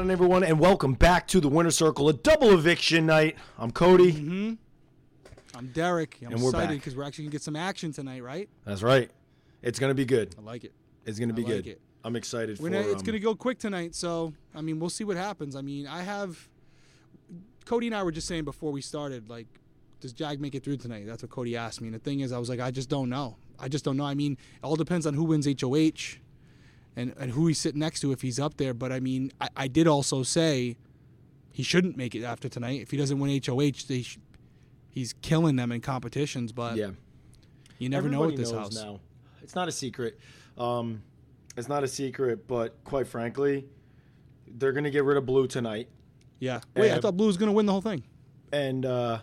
on, everyone? And welcome back to the Winter Circle, a double eviction night. I'm Cody. Mm-hmm. I'm Derek. I'm And we're excited because we're actually gonna get some action tonight, right? That's right. It's gonna be good. I like it. It's gonna be I like good. it. I'm excited We're for. it's um, gonna go quick tonight, so I mean, we'll see what happens. I mean, I have Cody and I were just saying before we started, like, does Jag make it through tonight? That's what Cody asked me. And the thing is, I was like, I just don't know. I just don't know. I mean, it all depends on who wins HOH and, and who he's sitting next to if he's up there. But I mean, I, I did also say he shouldn't make it after tonight. If he doesn't win HOH, they sh- he's killing them in competitions. But yeah. you never know Everybody with this house. now. It's not a secret. Um, it's not a secret, but quite frankly, they're gonna get rid of Blue tonight, Yeah. Wait, I Uh, thought Blue was going to win the whole thing. and uh,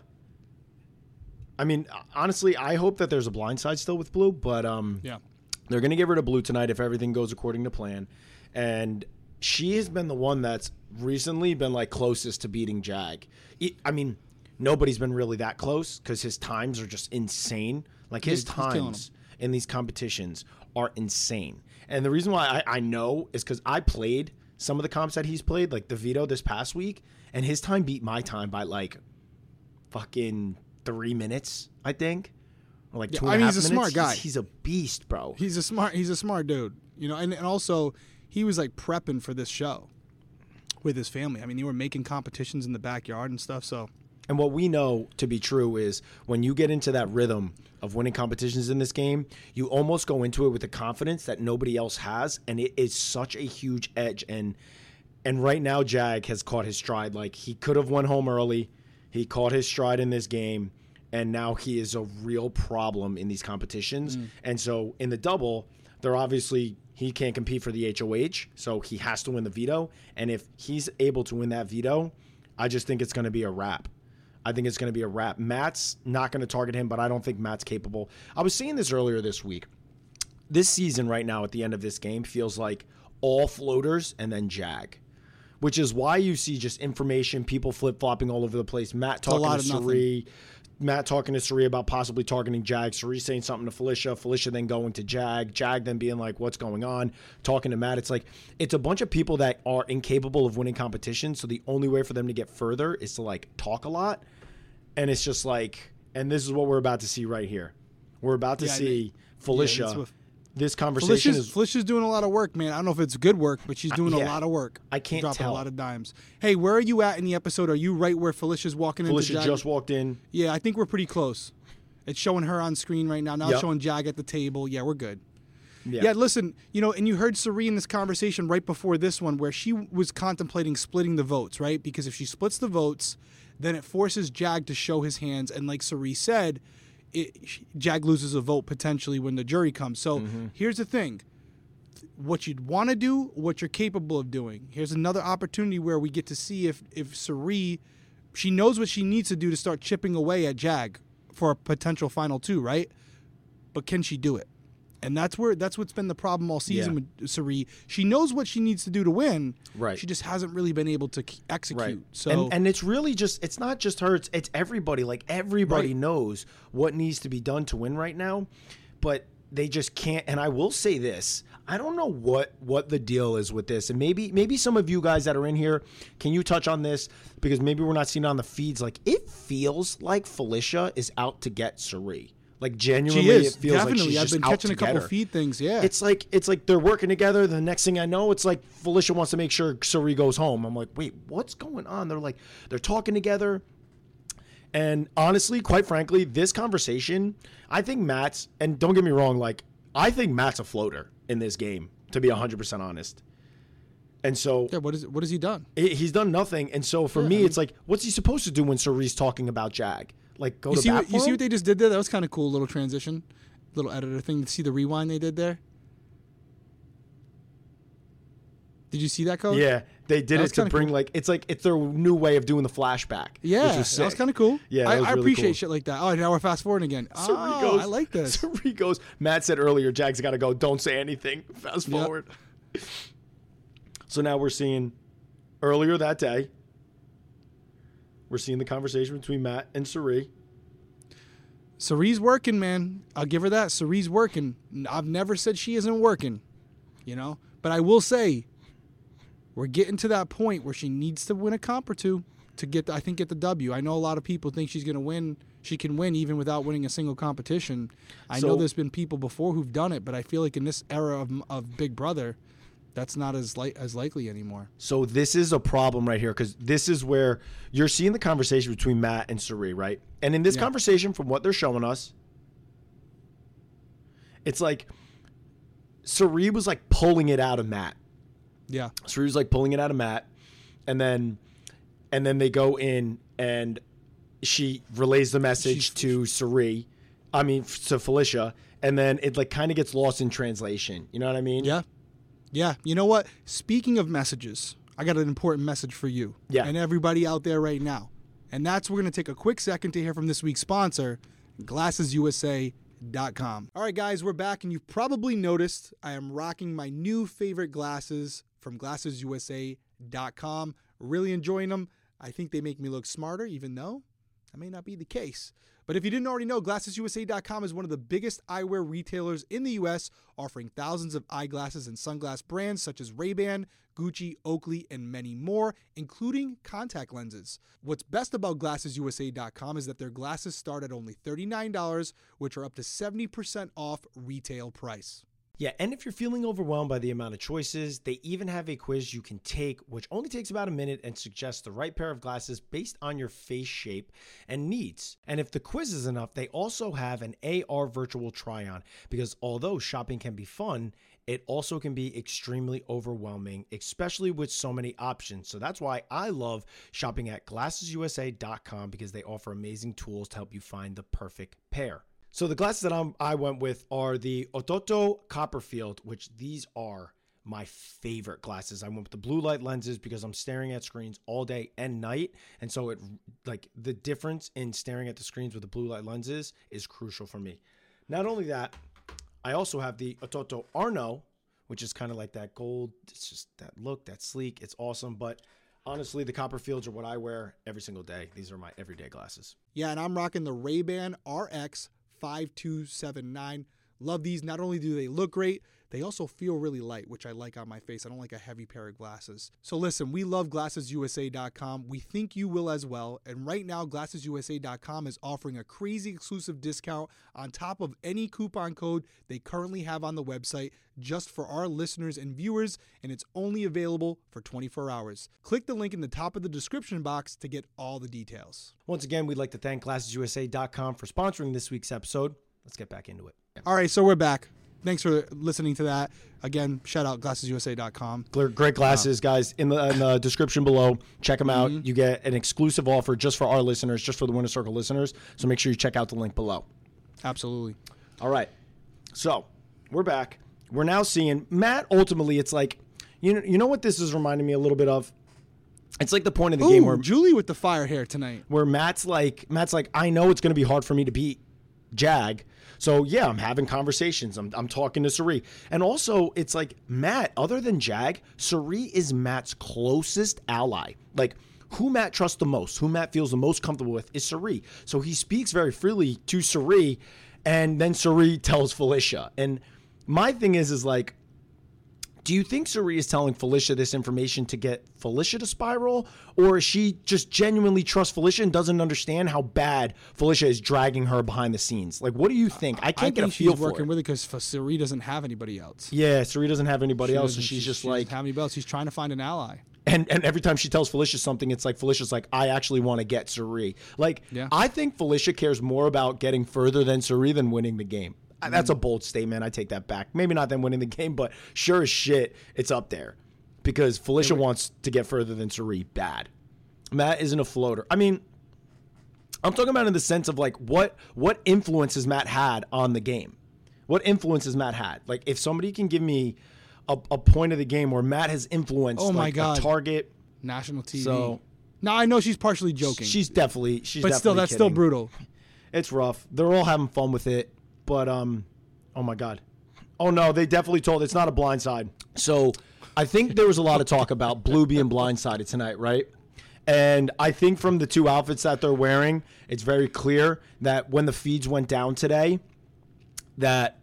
I mean, honestly, I hope that there's a blind side still with Blue, but um, Yeah. They're going to get rid of Blue tonight if everything goes according to plan. And she has been the one that's recently been like closest to beating Jag. I mean, nobody's been really that close because his times are just insane. Like his he's killing 'em. times in these competitions are insane. And the reason why I, I know is because I played some of the comps that he's played, like the veto this past week, and his time beat my time by like fucking three minutes, I think. Like Yeah, two I a mean, he's a minutes. smart guy. He's, he's a beast, bro. He's a smart. He's a smart dude. You know, and, and also he was like prepping for this show with his family. I mean, they were making competitions in the backyard and stuff. So And what we know to be true is when you get into that rhythm of winning competitions in this game, you almost go into it with the confidence that nobody else has, and it is such a huge edge. And and right now, Jag has caught his stride. Like he could have went home early, he caught his stride in this game, and now he is a real problem in these competitions. Mm. And so in the double, they're obviously he can't compete for the HOH, so he has to win the veto. And if he's able to win that veto, I just think it's going to be a wrap. I think it's going to be a wrap. Matt's not going to target him, but I don't think Matt's capable. I was saying this earlier this week. This season, right now, at the end of this game, feels like all floaters and then Jag, which is why you see just information, people flip flopping all over the place. Matt talking to of nothing. Matt talking to Cirie about possibly targeting Jag. Cirie saying something to Felicia. Felicia then going to Jag. Jag then being like, "What's going on?" Talking to Matt. It's like it's a bunch of people that are incapable of winning competitions. So the only way for them to get further is to like talk a lot, and it's just like, and this is what we're about to see right here. We're about to Yeah, I see mean- Felicia. what- this conversation Felicia's, is Felicia's doing a lot of work, man. I don't know if it's good work, but she's doing yeah. a lot of work. I can't dropping tell. a lot of dimes. Hey, where are you at in the episode? Are you right where Felicia's walking Felicia into Jag? just walked in. Yeah, I think we're pretty close. It's showing her on screen right now. Now Yep. it's showing Jag at the table. Yeah, we're good. Yeah. Yeah. listen, you know, and you heard Cirie in this conversation right before this one where she was contemplating splitting the votes, right? Because if she splits the votes, then it forces Jag to show his hands. And like Cirie said, it, Jag loses a vote potentially when the jury comes. So mm-hmm. here's the thing what you'd want to do, what you're capable of doing. Here's another opportunity where we get to see if if Cirie, she knows what she needs to do to start chipping away at Jag for a potential final two, right? But can she do it? And that's where that's what's been the problem all season Yeah. with Cirie. She knows what she needs to do to win. Right. She just hasn't really been able to execute. Right. So and, and it's really just it's not just her, it's it's everybody. Like everybody Right. knows what needs to be done to win right now. But they just can't and I will say this. I don't know what what the deal is with this. And maybe maybe some of you guys that are in here, can you touch on this? Because maybe we're not seeing it on the feeds. Like it feels like Felicia is out to get Cirie. Like genuinely it feels definitely. like she's I've just been out catching to a couple feed things. Yeah. It's like it's like they're working together. The next thing I know, it's like Felicia wants to make sure Cirie goes home. I'm like, wait, what's going on? They're like they're talking together. And honestly, quite frankly, this conversation, I think Matt's and don't get me wrong, like I think Matt's a floater in this game, to be 100% honest. And so yeah. What is what has he done? it, he's done nothing. And so for Yeah, me, I mean- it's like, what's he supposed to do when Cirie's talking about Jag? Like go You to see what you see what they just did there? That was kind of cool. Little transition, little editor thing. See the rewind they did there. Did you see that code? Yeah, they did That it to bring cool. like it's like it's their new way of doing the flashback. Yeah, which was that was kind of cool. Yeah, I, I really appreciate cool. shit like that. Oh, now we're fast forwarding again. Cirie oh, goes- I like this. Cirie goes. Matt said earlier, Jags got to go. Don't say anything. Fast Yep. forward. So now we're seeing earlier that day. We're seeing the conversation between Matt and Cirie. Cirie's working, man. I'll give her that. Cirie's working. I've never said she isn't working, you know. But I will say, we're getting to that point where she needs to win a comp or two to get, the, I think, get the W. I know a lot of people think she's going to win. She can win even without winning a single competition. I know there's been people before who've done it, but I feel like in this era of, of Big Brother, that's not as li- as likely anymore. So this is a problem right here because this is where you're seeing the conversation between Matt and Cirie, right? And in this Yeah. conversation, from what they're showing us, it's like Cirie was like pulling it out of Matt. Yeah. Cirie was like pulling it out of Matt, and then and then they go in and she relays the message to Cirie, I mean to Felicia, and then it like kind of gets lost in translation. You know what I mean? Yeah. Yeah. You know what? Speaking of messages, I got an important message for you Yeah. and everybody out there right now. And that's we're going to take a quick second to hear from this week's sponsor, glassesusa.com. All right, guys, we're back, and you've probably noticed I am rocking my new favorite glasses from glassesusa.com. Really enjoying them. I think they make me look smarter, even though that may not be the case. But if you didn't already know, GlassesUSA.com is one of the biggest eyewear retailers in the U.S., offering thousands of eyeglasses and sunglass brands such as Ray-Ban, Gucci, Oakley, and many more, including contact lenses. What's best about GlassesUSA.com is that their glasses start at only $39, which are up to 70% off retail price. Yeah, and if you're feeling overwhelmed by the amount of choices, they even have a quiz you can take, which only takes about a minute and suggests the right pair of glasses based on your face shape and needs. And if the quiz is enough, they also have an AR virtual try on, because although shopping can be fun, it also can be extremely overwhelming, especially with so many options. So that's why I love shopping at glassesusa.com because they offer amazing tools to help you find the perfect pair. So the glasses that I'm, I went with are the Ottoto Copperfield, which these are my favorite glasses. I went with the blue light lenses because I'm staring at screens all day and night, and so it like the difference in staring at the screens with the blue light lenses is crucial for me. Not only that, I also have the Ottoto Arno, which is kind of like that gold. It's just that look, that sleek. It's awesome, but honestly, the Copperfields are what I wear every single day. These are my everyday glasses. Yeah, and I'm rocking the Ray-Ban RX 5279. Love these. Not only do they look great, they also feel really light, which I like on my face. I don't like a heavy pair of glasses. So listen, we love glassesusa.com. We think you will as well. And right now, glassesusa.com is offering a crazy exclusive discount on top of any coupon code they currently have on the website just for our listeners and viewers, and it's only available for 24 hours. Click the link in the top of the description box to get all the details. Once again, we'd like to thank glassesusa.com for sponsoring this week's episode. Let's get back into it. All right, so we're back. Thanks for listening to that. Again, shout out glassesusa.com. Great great glasses, uh, guys. In the, in the description below, check them out. Mm-hmm. You get an exclusive offer just for our listeners, just for the Winter Circle listeners. So make sure you check out the link below. Absolutely. All right. So we're back. We're now seeing Matt. Ultimately, it's like, you know, you know what this is reminding me a little bit of. It's like the point of the game where Julie with the fire hair tonight. where Matt's like Matt's like I know it's going to be hard for me to beat Jag. So yeah, I'm having conversations. I'm, I'm talking to Cirie. And also it's like Matt, other than Jag, Cirie is Matt's closest ally. Like who Matt trusts the most, who Matt feels the most comfortable with is Cirie. So he speaks very freely to Cirie and then Cirie tells Felicia. And my thing is is like do you think Cirie is telling Felicia this information to get Felicia to spiral, or is she just genuinely trusts Felicia and doesn't understand how bad Felicia is dragging her behind the scenes? Like, what do you think? I I can't get a think feel she's for working it. with it because Cirie doesn't have anybody else. yeah, Cirie doesn't have anybody She else, so doesn't- she's she- just she like, have anybody else. She's trying to find an ally. and and every time she tells Felicia something, it's like Felicia's like, I actually want to get Cirie. Like, Yeah. I think Felicia cares more about getting further than Cirie than winning the game. That's a bold statement. I take that back. Maybe not them winning the game, but sure as shit, it's up there because Felicia wants to get further than Cirie bad. Matt isn't a floater. I mean, I'm talking about in the sense of like what what influence has Matt had on the game? What influence has Matt had? Like if somebody can give me a, a point of the game where Matt has influenced Oh my like God. target. National TV. So- now I know she's partially joking, She's definitely she's but still, definitely that's still brutal. It's rough. They're all having fun with it, but um, oh my god, oh no, they definitely told it's not a blind side. So I think there was a lot of talk about Blue being blindsided tonight, right? And I think from the two outfits that they're wearing, it's very clear that when the feeds went down today, that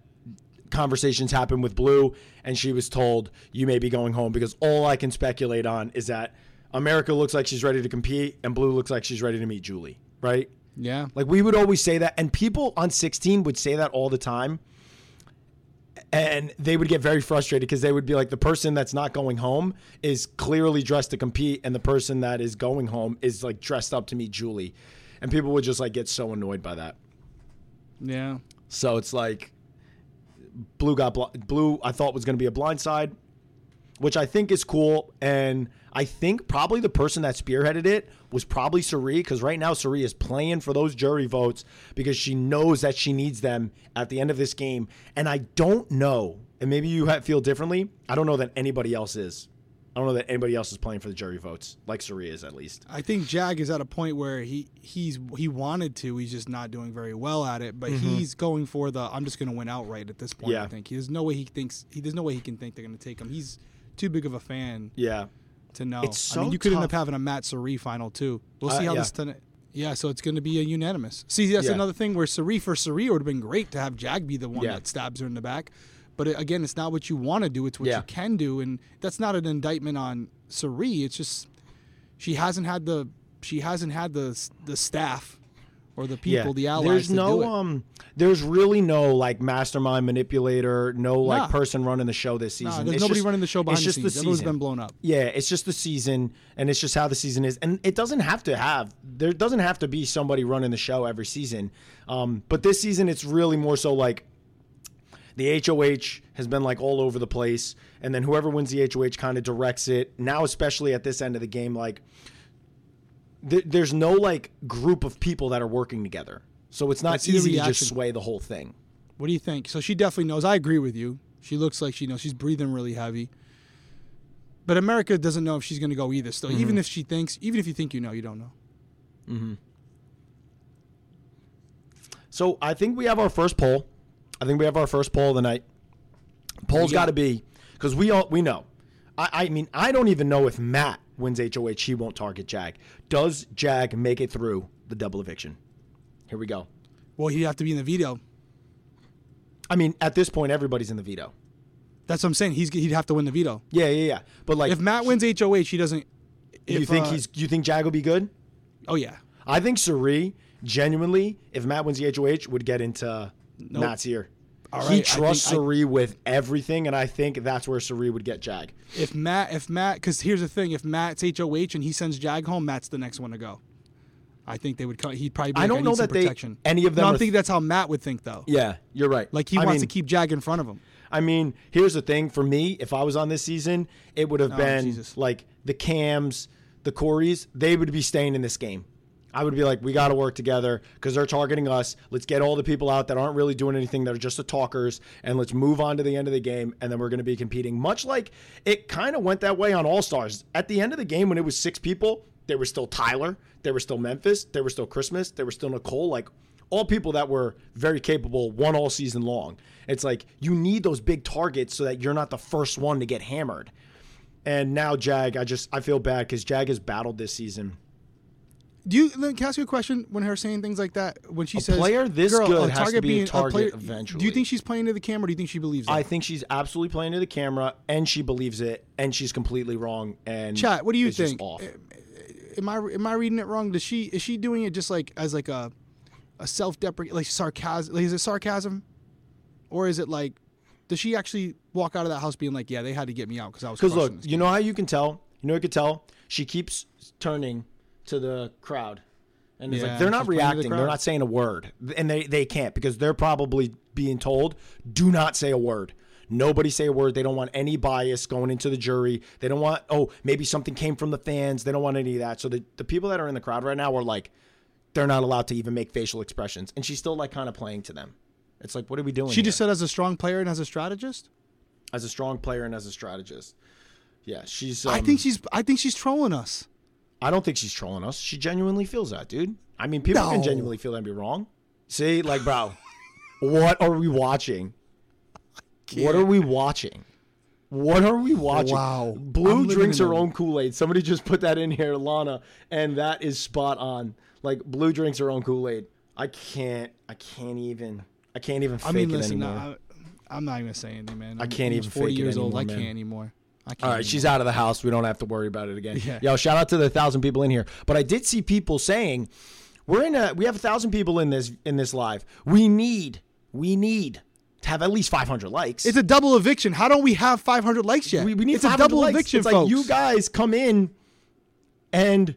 conversations happened with Blue, and she was told, You may be going home because all I can speculate on is that America looks like she's ready to compete, and Blue looks like she's ready to meet Julie, right? Yeah. Like we would always say that, and people on 16 would say that all the time. And they would get very frustrated because they would be like, the person that's not going home is clearly dressed to compete, and the person that is going home is like dressed up to meet Julie. And people would just like get so annoyed by that. Yeah. So it's like blue got bl- blue. I thought was going to be a blindside, which I think is cool. And I think probably the person that spearheaded it was probably Cirie because right now Cirie is playing for those jury votes because she knows that she needs them at the end of this game. And I don't know, and maybe you feel differently. I don't know that anybody else is. I don't know that anybody else is playing for the jury votes like Cirie is at least. I think Jag is at a point where he he's he wanted to, he's just not doing very well at it. But he's going for the I'm just going to win outright at this point. Mm-hmm. Yeah. I think there's no way he thinks he there's no way he can think they're going to take him. He's too big of a fan Yeah. to know. It's I mean, you could end up having a Matt Cirie final too. We'll Uh, see how yeah. this tonight. Yeah, so it's going to be a unanimous. See, that's Yeah. another thing where Cirie for Cirie would have been great to have Jag be the one Yeah. that stabs her in the back. But it, again, it's not what you want to do; it's what you can do, and that's not an indictment on Cirie. It's just she hasn't had the she hasn't had the the staff or the people, the allies. There's to no do it. um there's really no like mastermind manipulator, no like Nah. person running the show this Nah, season. there's It's nobody just- running the show behind it's the just the Everyone's season. been blown up. Yeah, it's just the season and it's just how the season is. And it doesn't have to have there doesn't have to be somebody running the show every season. Um but this season it's really more so like the HOH has been like all over the place, and then whoever wins the HOH kind of directs it. Now, especially at this end of the game, like th- there's no like group of people that are working together, so it's not Let's see the easy to just sway the whole thing. What do you think? So she definitely knows. I agree with you. She looks like she knows. She's breathing really heavy. But America doesn't know if she's going to go either. Still, Mm-hmm. even if she thinks, even if you think you know, you don't know. Hmm. So I think we have our first poll. I think we have our first poll of the night. Poll's Yeah. got to be because we all we know. I, I mean, I don't even know if Matt wins HOH, he won't target Jag. Does Jag make it through the double eviction? Here we go. Well, he'd have to be in the veto. I mean, at this point, everybody's in the veto. That's what I'm saying. He's he'd have to win the veto. Yeah, yeah, yeah. But like, If Matt wins HOH, he doesn't. you think uh, he's, you think Jag will be good? Oh yeah. I think Cirie, genuinely, if Matt wins the HOH, would get into Matt's ear. All he trusts I- Cirie with everything, and I think that's where Cirie would get Jag. If Matt, if Matt, because here's the thing: if Matt's HOH and he sends Jag home, Matt's the next one to go. I think they would. co- He'd probably. Be I don't need know that they- protection. any of them No, I don't think that's how Matt would think, though. Yeah, you're right. Like he I wants mean, to keep Jag in front of him. I mean, here's the thing for me, if I was on this season, it would have Oh, been Jesus. like the Cams, the Corys, they would be staying in this game. I would be like, we got to work together because they're targeting us. Let's get all the people out that aren't really doing anything, that are just the talkers, and let's move on to the end of the game. And then we're going to be competing. Much like it kind of went that way on All Stars. At the end of the game, when it was six people, there was still Tyler, there was still Memphis, there was still Christmas, there was still Nicole. Like, all people that were very capable won all season long. It's like you need those big targets so that you're not the first one to get hammered. And now Jag, I just I feel bad because Jag has battled this season. Do you? Can I ask you a question? When her saying things like that, when she A says player this Girl, good a has to be a target player- eventually. Do you think she's playing to the camera? or Do you think she believes it? I think she's absolutely playing to the camera and she believes it and she's completely wrong. And Chat. What do you think? off. Eh, eh, am I am I reading it wrong? Does she is she doing it just like as like a a self deprecate like sarcasm? Like, is it sarcasm, or is it like does she actually walk out of that house being like, yeah, they had to get me out because I was Because look, you know how you can tell. You know, you could tell. She keeps turning to the crowd, and it's Yeah, like they're not to the reacting. They're not saying a word, and they they can't because they're probably being told, "Do not say a word." Nobody say a word. They don't want any bias going into the jury. They don't want, oh, maybe something came from the fans. They don't want any of that. So the, the people that are in the crowd right now are like, they're not allowed to even make facial expressions. And she's still like kind of playing to them. It's like, what are we doing? She just here? said as a strong player and as a strategist. as a strong player and as a strategist. Yeah, she's. I um, think she's I think she's trolling us. I don't think she's trolling us. She genuinely feels that, dude. I mean, people can genuinely feel that and be wrong. See, like, bro, what are we watching? What are we watching? What are we watching? Wow. Blue I'm drinks her own Kool Aid. Somebody just put that in here, Lana, and that is spot on. Like, Blue drinks her own Kool Aid. I can't. I can't even. I can't even fake I mean, it listen, anymore. I, I'm not even gonna anything, man. I'm can't almost even 40 fake it years old. anymore, I can't anymore. I can't. All right, she's out of the house. We don't have to worry about it again. Yeah. Yo, shout out to the thousand people in here. But I did see people saying, "We're in a. We have a thousand people in this in this live. We need. We need to have at least 500 likes. It's a double eviction. How don't we have 500 likes yet? we, we need it's a double likes. eviction, It's folks. like you guys come in, and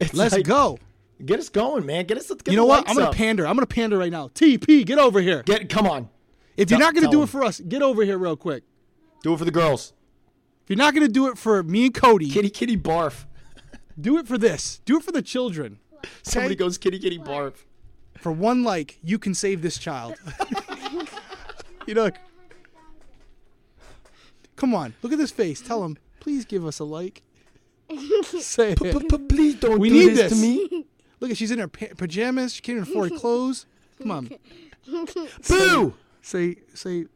it's Let's like, go. Get us going, man. Get us. Get You know what? I'm gonna up. pander. I'm gonna pander right now. TP, get over here. Get come on. If you're not gonna do it for us, get over here real quick. Do it for the girls. If you're not gonna do it for me and Cody, Kitty kitty barf. do it for this. Do it for the children. Somebody goes kitty kitty barf. For one like, you can save this child. you know. Come on, look at this face. Tell him, please give us a like. Say it. Please don't We do need this, to this. me. Look at she's in her pa- pajamas. She can't even afford clothes. Come on. Boo! Say say.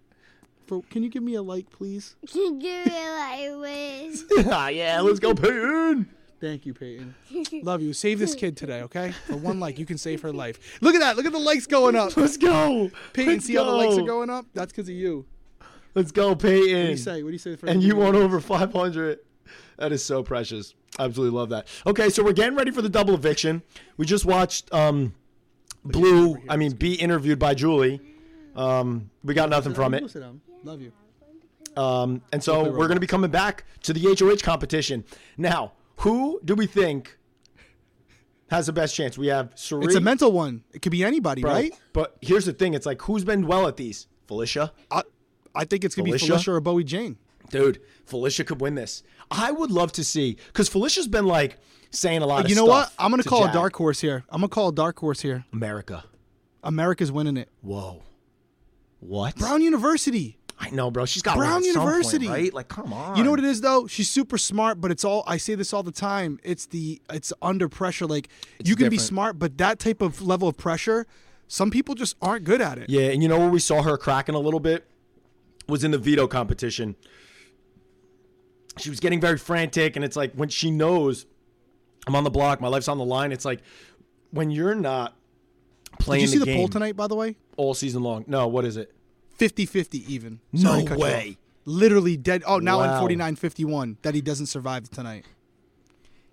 For, can you give me a like, please? Can you realize Ah, yeah, let's go, Peyton. Thank you, Peyton. Love you. Save this kid today, okay? For one like, you can save her life. Look at that. Look at the likes going up. Let's go. Peyton, Let's see how the likes are going up? That's because of you. Let's go, Peyton. What do you say? What do you say? the And you do? want over 500. That is so precious. I absolutely love that. Okay, so we're getting ready for the double eviction. We just watched um, Blue, I mean, be interviewed by Julie. Um, we got nothing from it. Love you. Um, and so we're going to be coming back to the HOH competition. Now, who do we think has the best chance? We have Cirie. It's a mental one. It could be anybody, bro, right? But here's the thing: it's like who's been well at these? Felicia, I, I think it's gonna be Felicia or Bowie Jane. dude. Felicia could win this. I would love to see because Felicia's been like saying a lot of You know what? I'm gonna to call a dark horse here. I'm gonna call a dark horse here. America. America's winning it. Whoa. What? Brown University. I know, bro. She's got Brown University. right? Like, come on. You know what it is though? She's super smart, but it's all I say this all the time. It's the it's under pressure. Like you can be smart, but that type of level of pressure, some people just aren't good at it. Yeah, and you know where we saw her cracking a little bit was in the veto competition. She was getting very frantic, and it's like when she knows I'm on the block, my life's on the line. It's like when you're not playing Did you see the, the, game poll tonight, by the way? all season long. No, what is it? 50-50 even. No Sorry you way. Literally dead. Oh, now Wow. in 49-51 that he doesn't survive tonight.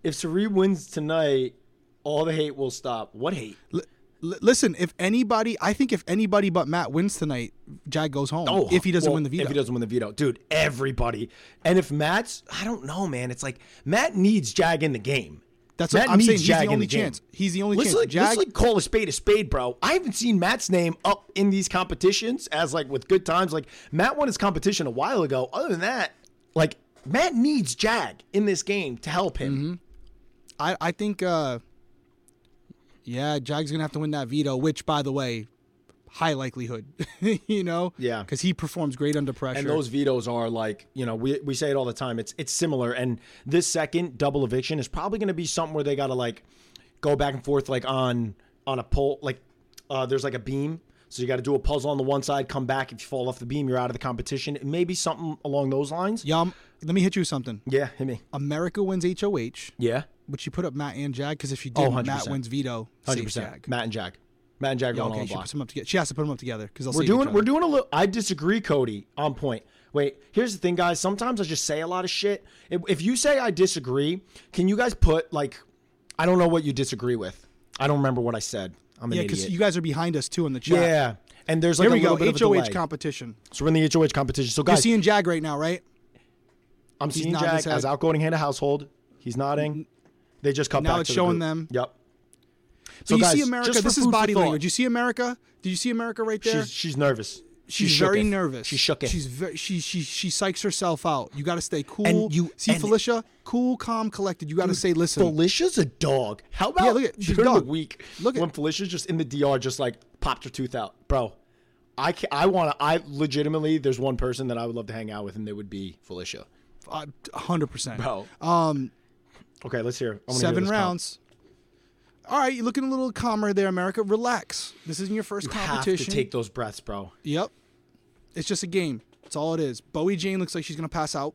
If Cirie wins tonight, all the hate will stop. What hate? L- l- listen, if anybody, I think if anybody but Matt wins tonight, Jag goes home. Oh, if he doesn't well, win the veto. If he doesn't win the veto, dude, everybody. And if Matt's, I don't know, man. It's like Matt needs Jag in the game. That's Matt what I'm saying. He's Jag the only game. chance. He's the only Let's chance. like, Jag, let's like call a spade a spade, bro. I haven't seen Matt's name up in these competitions as like with good times. Like Matt won his competition a while ago. Other than that, like Matt needs Jag in this game to help him. Mm-hmm. I, I think, uh, yeah, Jag's gonna have to win that veto. Which, by the way, high likelihood. you know. Yeah. Because he performs great under pressure. And those vetoes are like, you know, we, we say it all the time. It's it's similar. And this second double eviction is probably going to be something where they got to like go back and forth like on on a pole. Like uh, there's like a beam, so you got to do a puzzle on the one side, come back. If you fall off the beam, you're out of the competition. It may be something along those lines. yeah. um, let me hit you with something. Yeah, hit me. America wins HOH. Yeah, But you put up Matt and Jag? Because if she Oh, did, Matt 100%. wins veto. Hundred percent. Jag. Matt and Jag. Matt and Jag Yeah, okay, she puts them up together. She has to put them up together because We're doing we're doing a little. I disagree, Cody. On point. Wait, here's the thing, guys. Sometimes I just say a lot of shit. If, if you say I disagree, can you guys put like, I don't know what you disagree with. I don't remember what I said. I'm an Yeah, because you guys are behind us too in the chat. yeah, and there's like Here a we go. little bit of a HOH competition. so we're in the HOH competition. So You're seeing Jag right now, right? I'm seeing Jag as outgoing head of household. He's nodding. They just cut Now back it's to the showing group. them. Yep. So you guys, see America. This is body language. You see America? Did you see America right there? She's she's nervous. She She's very shooketh. nervous. She shook it. She's very she she she psychs herself out. You got to stay cool. And you- see and- Felicia, cool, calm, collected. You got to say, listen. Felicia's a dog. How about Yeah, look at- she's during the dog. week Look at- when Felicia's just in the DR, just like popped her tooth out, bro. I can, I want to. I legitimately, there's one person that I would love to hang out with, and it would be Felicia, Uh, hundred percent. bro. Um, Okay, let's hear. I wanna hear seven this comp. rounds. All right, you're looking a little calmer there, America. Relax. This isn't your first You have competition. to take those breaths, bro. Yep. It's just a game. That's all it is. Bowie Jane looks like she's gonna pass out.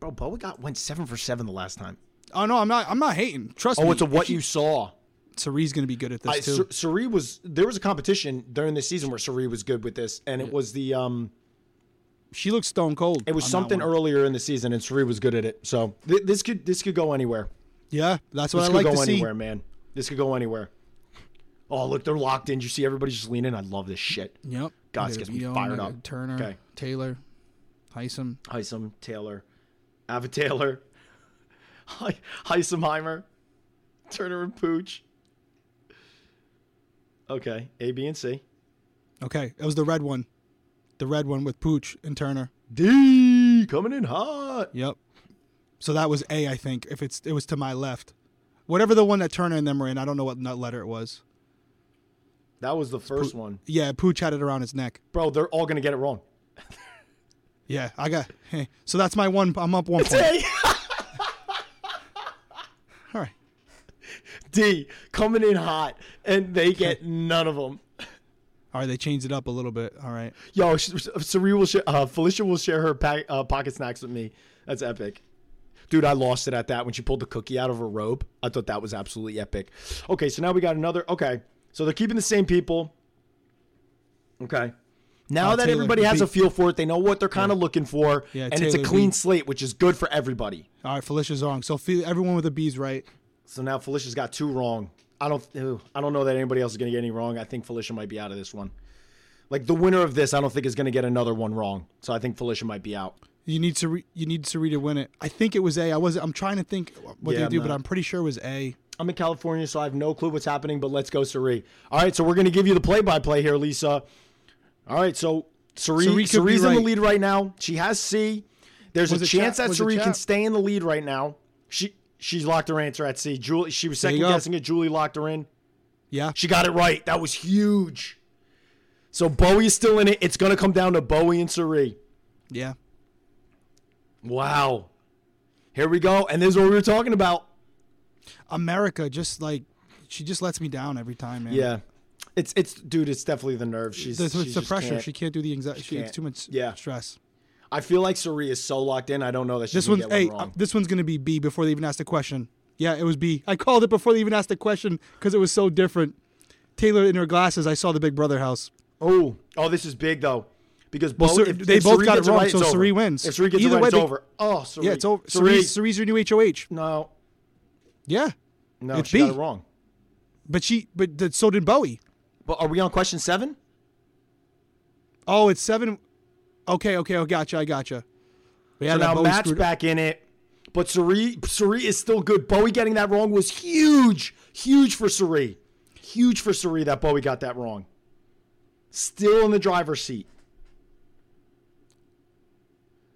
Bro, Bowie got went seven for seven the last time. Oh no, I'm not. I'm not hating. Trust Oh, me. Oh, it's a what she- you saw. Cirie's going to be good at this I, too. Cirie was there was a competition during the season where Cirie was good with this, and it was the um she looks stone cold. it was something earlier in the season, and Cirie was good at it. So th- this could this could go anywhere. Yeah, that's This what I could like go to see. anywhere, man. This could go anywhere. Oh look, they're locked in. You see everybody's just leaning. I love this shit. Yep. God, this gets me fired they up. Turner, Okay. Taylor, Heisem. Heisem, Taylor, Ava Taylor, He- Heisemheimer, Turner and Pooch. Okay, A, B, and C. Okay, it was the red one. The red one with Pooch and Turner. D coming in hot. Yep. So that was A, I think. If it's it was to my left, whatever the one that Turner and them were in, I don't know what nut letter it was. That was the first one, Yeah, Pooch had it around his neck. bro. They're all gonna get it wrong. Yeah, I got. Hey, so that's my one. I'm up one point. A, All right. D coming in hot, and they get none of them. All right, they changed it up a little bit. All right. Yo, Cirie will share, uh, Felicia will share her pa- uh, pocket snacks with me. That's epic. Dude, I lost it at that when she pulled the cookie out of her robe. I thought that was absolutely epic. Okay, so now we got another. Okay, so they're keeping the same people. Okay. Now Uh, that Taylor, everybody has a feel for it, they know what they're kind of looking for, Yeah, and it's a clean beat- slate, which is good for everybody. All right, Felicia's wrong. So everyone with a B's right. So now Felicia's got two wrong. I don't. ew, I don't know that anybody else is going to get any wrong. I think Felicia might be out of this one. Like the winner of this, I don't think is going to get another one wrong. So I think Felicia might be out. You need Cirie, you need Cirie to win it. I think it was A. I was I'm trying to think what Yeah, they do, but I'm pretty sure it was A. I'm in California, so I have no clue what's happening, but let's go, Cirie. All right, so we're going to give you the play by play here, Lisa. All right, so Cirie, Cirie Cirie's be in the lead right now. She has C. There's Was a chance Cha- that Cirie can stay in the lead right now. She She's locked her answer at C. Julie, she was second guessing it. Julie locked her in. Yeah. She got it right. That was huge. So Bowie is still in it. It's going to come down to Bowie and Cirie. Yeah. Wow. Here we go. And this is what we were talking about. America just like she just lets me down every time, man. Yeah. It's it's dude, it's definitely the nerves. She's, It's, she it's the pressure. can't- She can't do the anxiety. She, it's too much Yeah. stress. I feel like Cirie is so locked in. I don't know that she's This one's get hey, one uh, this one's gonna be B before they even asked the question. Yeah, it was B. I called it before they even asked the question because it was so different. Taylor in her glasses. I saw the Big Brother house. oh, oh, this is big though, because Well, Bo- Sar- if, they if both got it wrong, right, so over. wins. If Cirie gets Either it right, way, it's they- over. Oh, Cirie. Yeah, it's over. Cirie's, Cirie's your new HOH. no, Yeah, no, It's she got it wrong. but she, but th- so did Bowie. But are we on question seven? Oh, it's seven. Okay, okay, oh, gotcha, I gotcha. Yeah, so now Bowie Matt's back in it, but Cirie, Cirie is still good. Bowie getting that wrong was huge, huge for Cirie, huge for Cirie that Bowie got that wrong. Still in the driver's seat.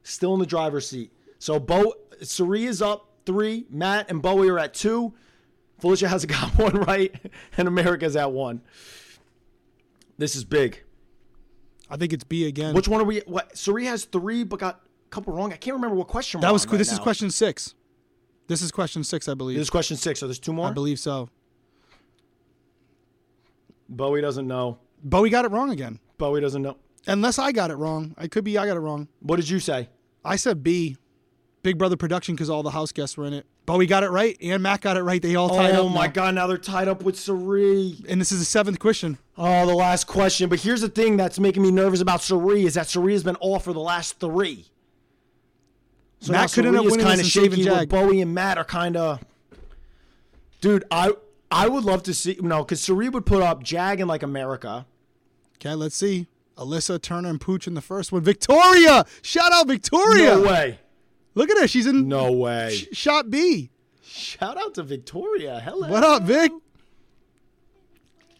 Still in the driver's seat. So Bo, Cirie is up three. Matt and Bowie are at two. Felicia has got one right, and America's at one. This is big. I think it's B again. Which one are we? What? Cirie has three, but got a couple wrong. I can't remember what question. that was right this is question six. This is question six, I believe. This is question six. So there's two more. I believe so. Bowie doesn't know. Bowie got it wrong again. Bowie doesn't know. Unless I got it wrong. I could be I got it wrong. What did you say? I said B. Big Brother production because all the house guests were in it. Bowie got it right and Matt got it right. They all tied oh up. Oh my now. God! Now they're tied up with Cirie. And this is the seventh question. Oh, the last question. But here's the thing that's making me nervous about Cirie is that Cirie has been off for the last three. So Matt could end up winning kind of shaky. Where Bowie and Matt are kind of. Dude, I I would love to see no because Cirie would put up Jag and like America. Okay, let's see. Alyssa Turner and Pooch in the first one. Victoria! Shout out Victoria! No way. Look at her. She's in No way. sh- shot B. Shout out to Victoria. Hello. What up, Vic?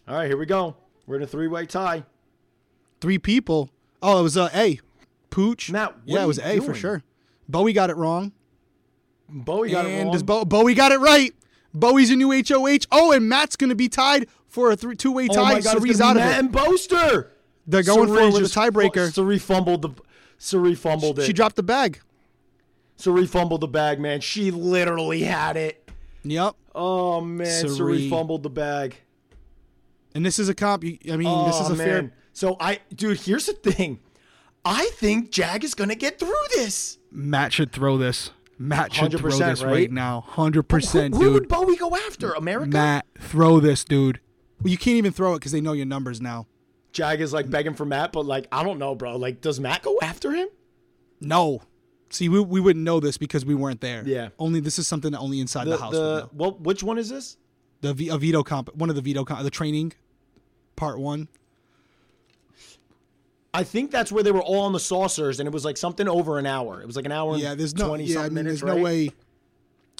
All right, here we go. We're in a three-way tie. Three people. Oh, it was uh, A. Pooch. Matt, yeah, it was A for sure. Bowie got it wrong. Bowie got it and wrong. does Bo- Bowie got it right. Bowie's a new HOH. Oh, and Matt's going to be tied for a three, two-way tie. oh tie. my God, it's Cirie's gonna out be of Matt it. and Boaster. They're going for it with a just fu- tiebreaker. Cirie fumbled the. Cirie fumbled it. She dropped the bag. Cirie fumbled the bag, man. She literally had it. Yep. Oh man, Cirie Cirie. fumbled the bag. And this is a comp. I mean, Oh this is a oh, man. fair. So I, dude, here's the thing. I think Jag is gonna get through this. Matt should throw this. Matt should throw this right, right? now. Hundred percent, who would dude. Bowie go after? America? Matt, throw this, dude. Well, you can't even throw it because they know your numbers now. Jag is like begging for Matt, but like I don't know, bro. Like, does Matt go after him? No. See, we, we wouldn't know this because we weren't there. Yeah. Only this is something that only inside the, The, house the would know. well, which one is this? The v, a veto comp, one of the veto comp, the training, part one. I think that's where they were all on the saucers, and it was like something over an hour. It was like an hour. Yeah, there's no. twenty Yeah, I mean, minutes. there's no right? way.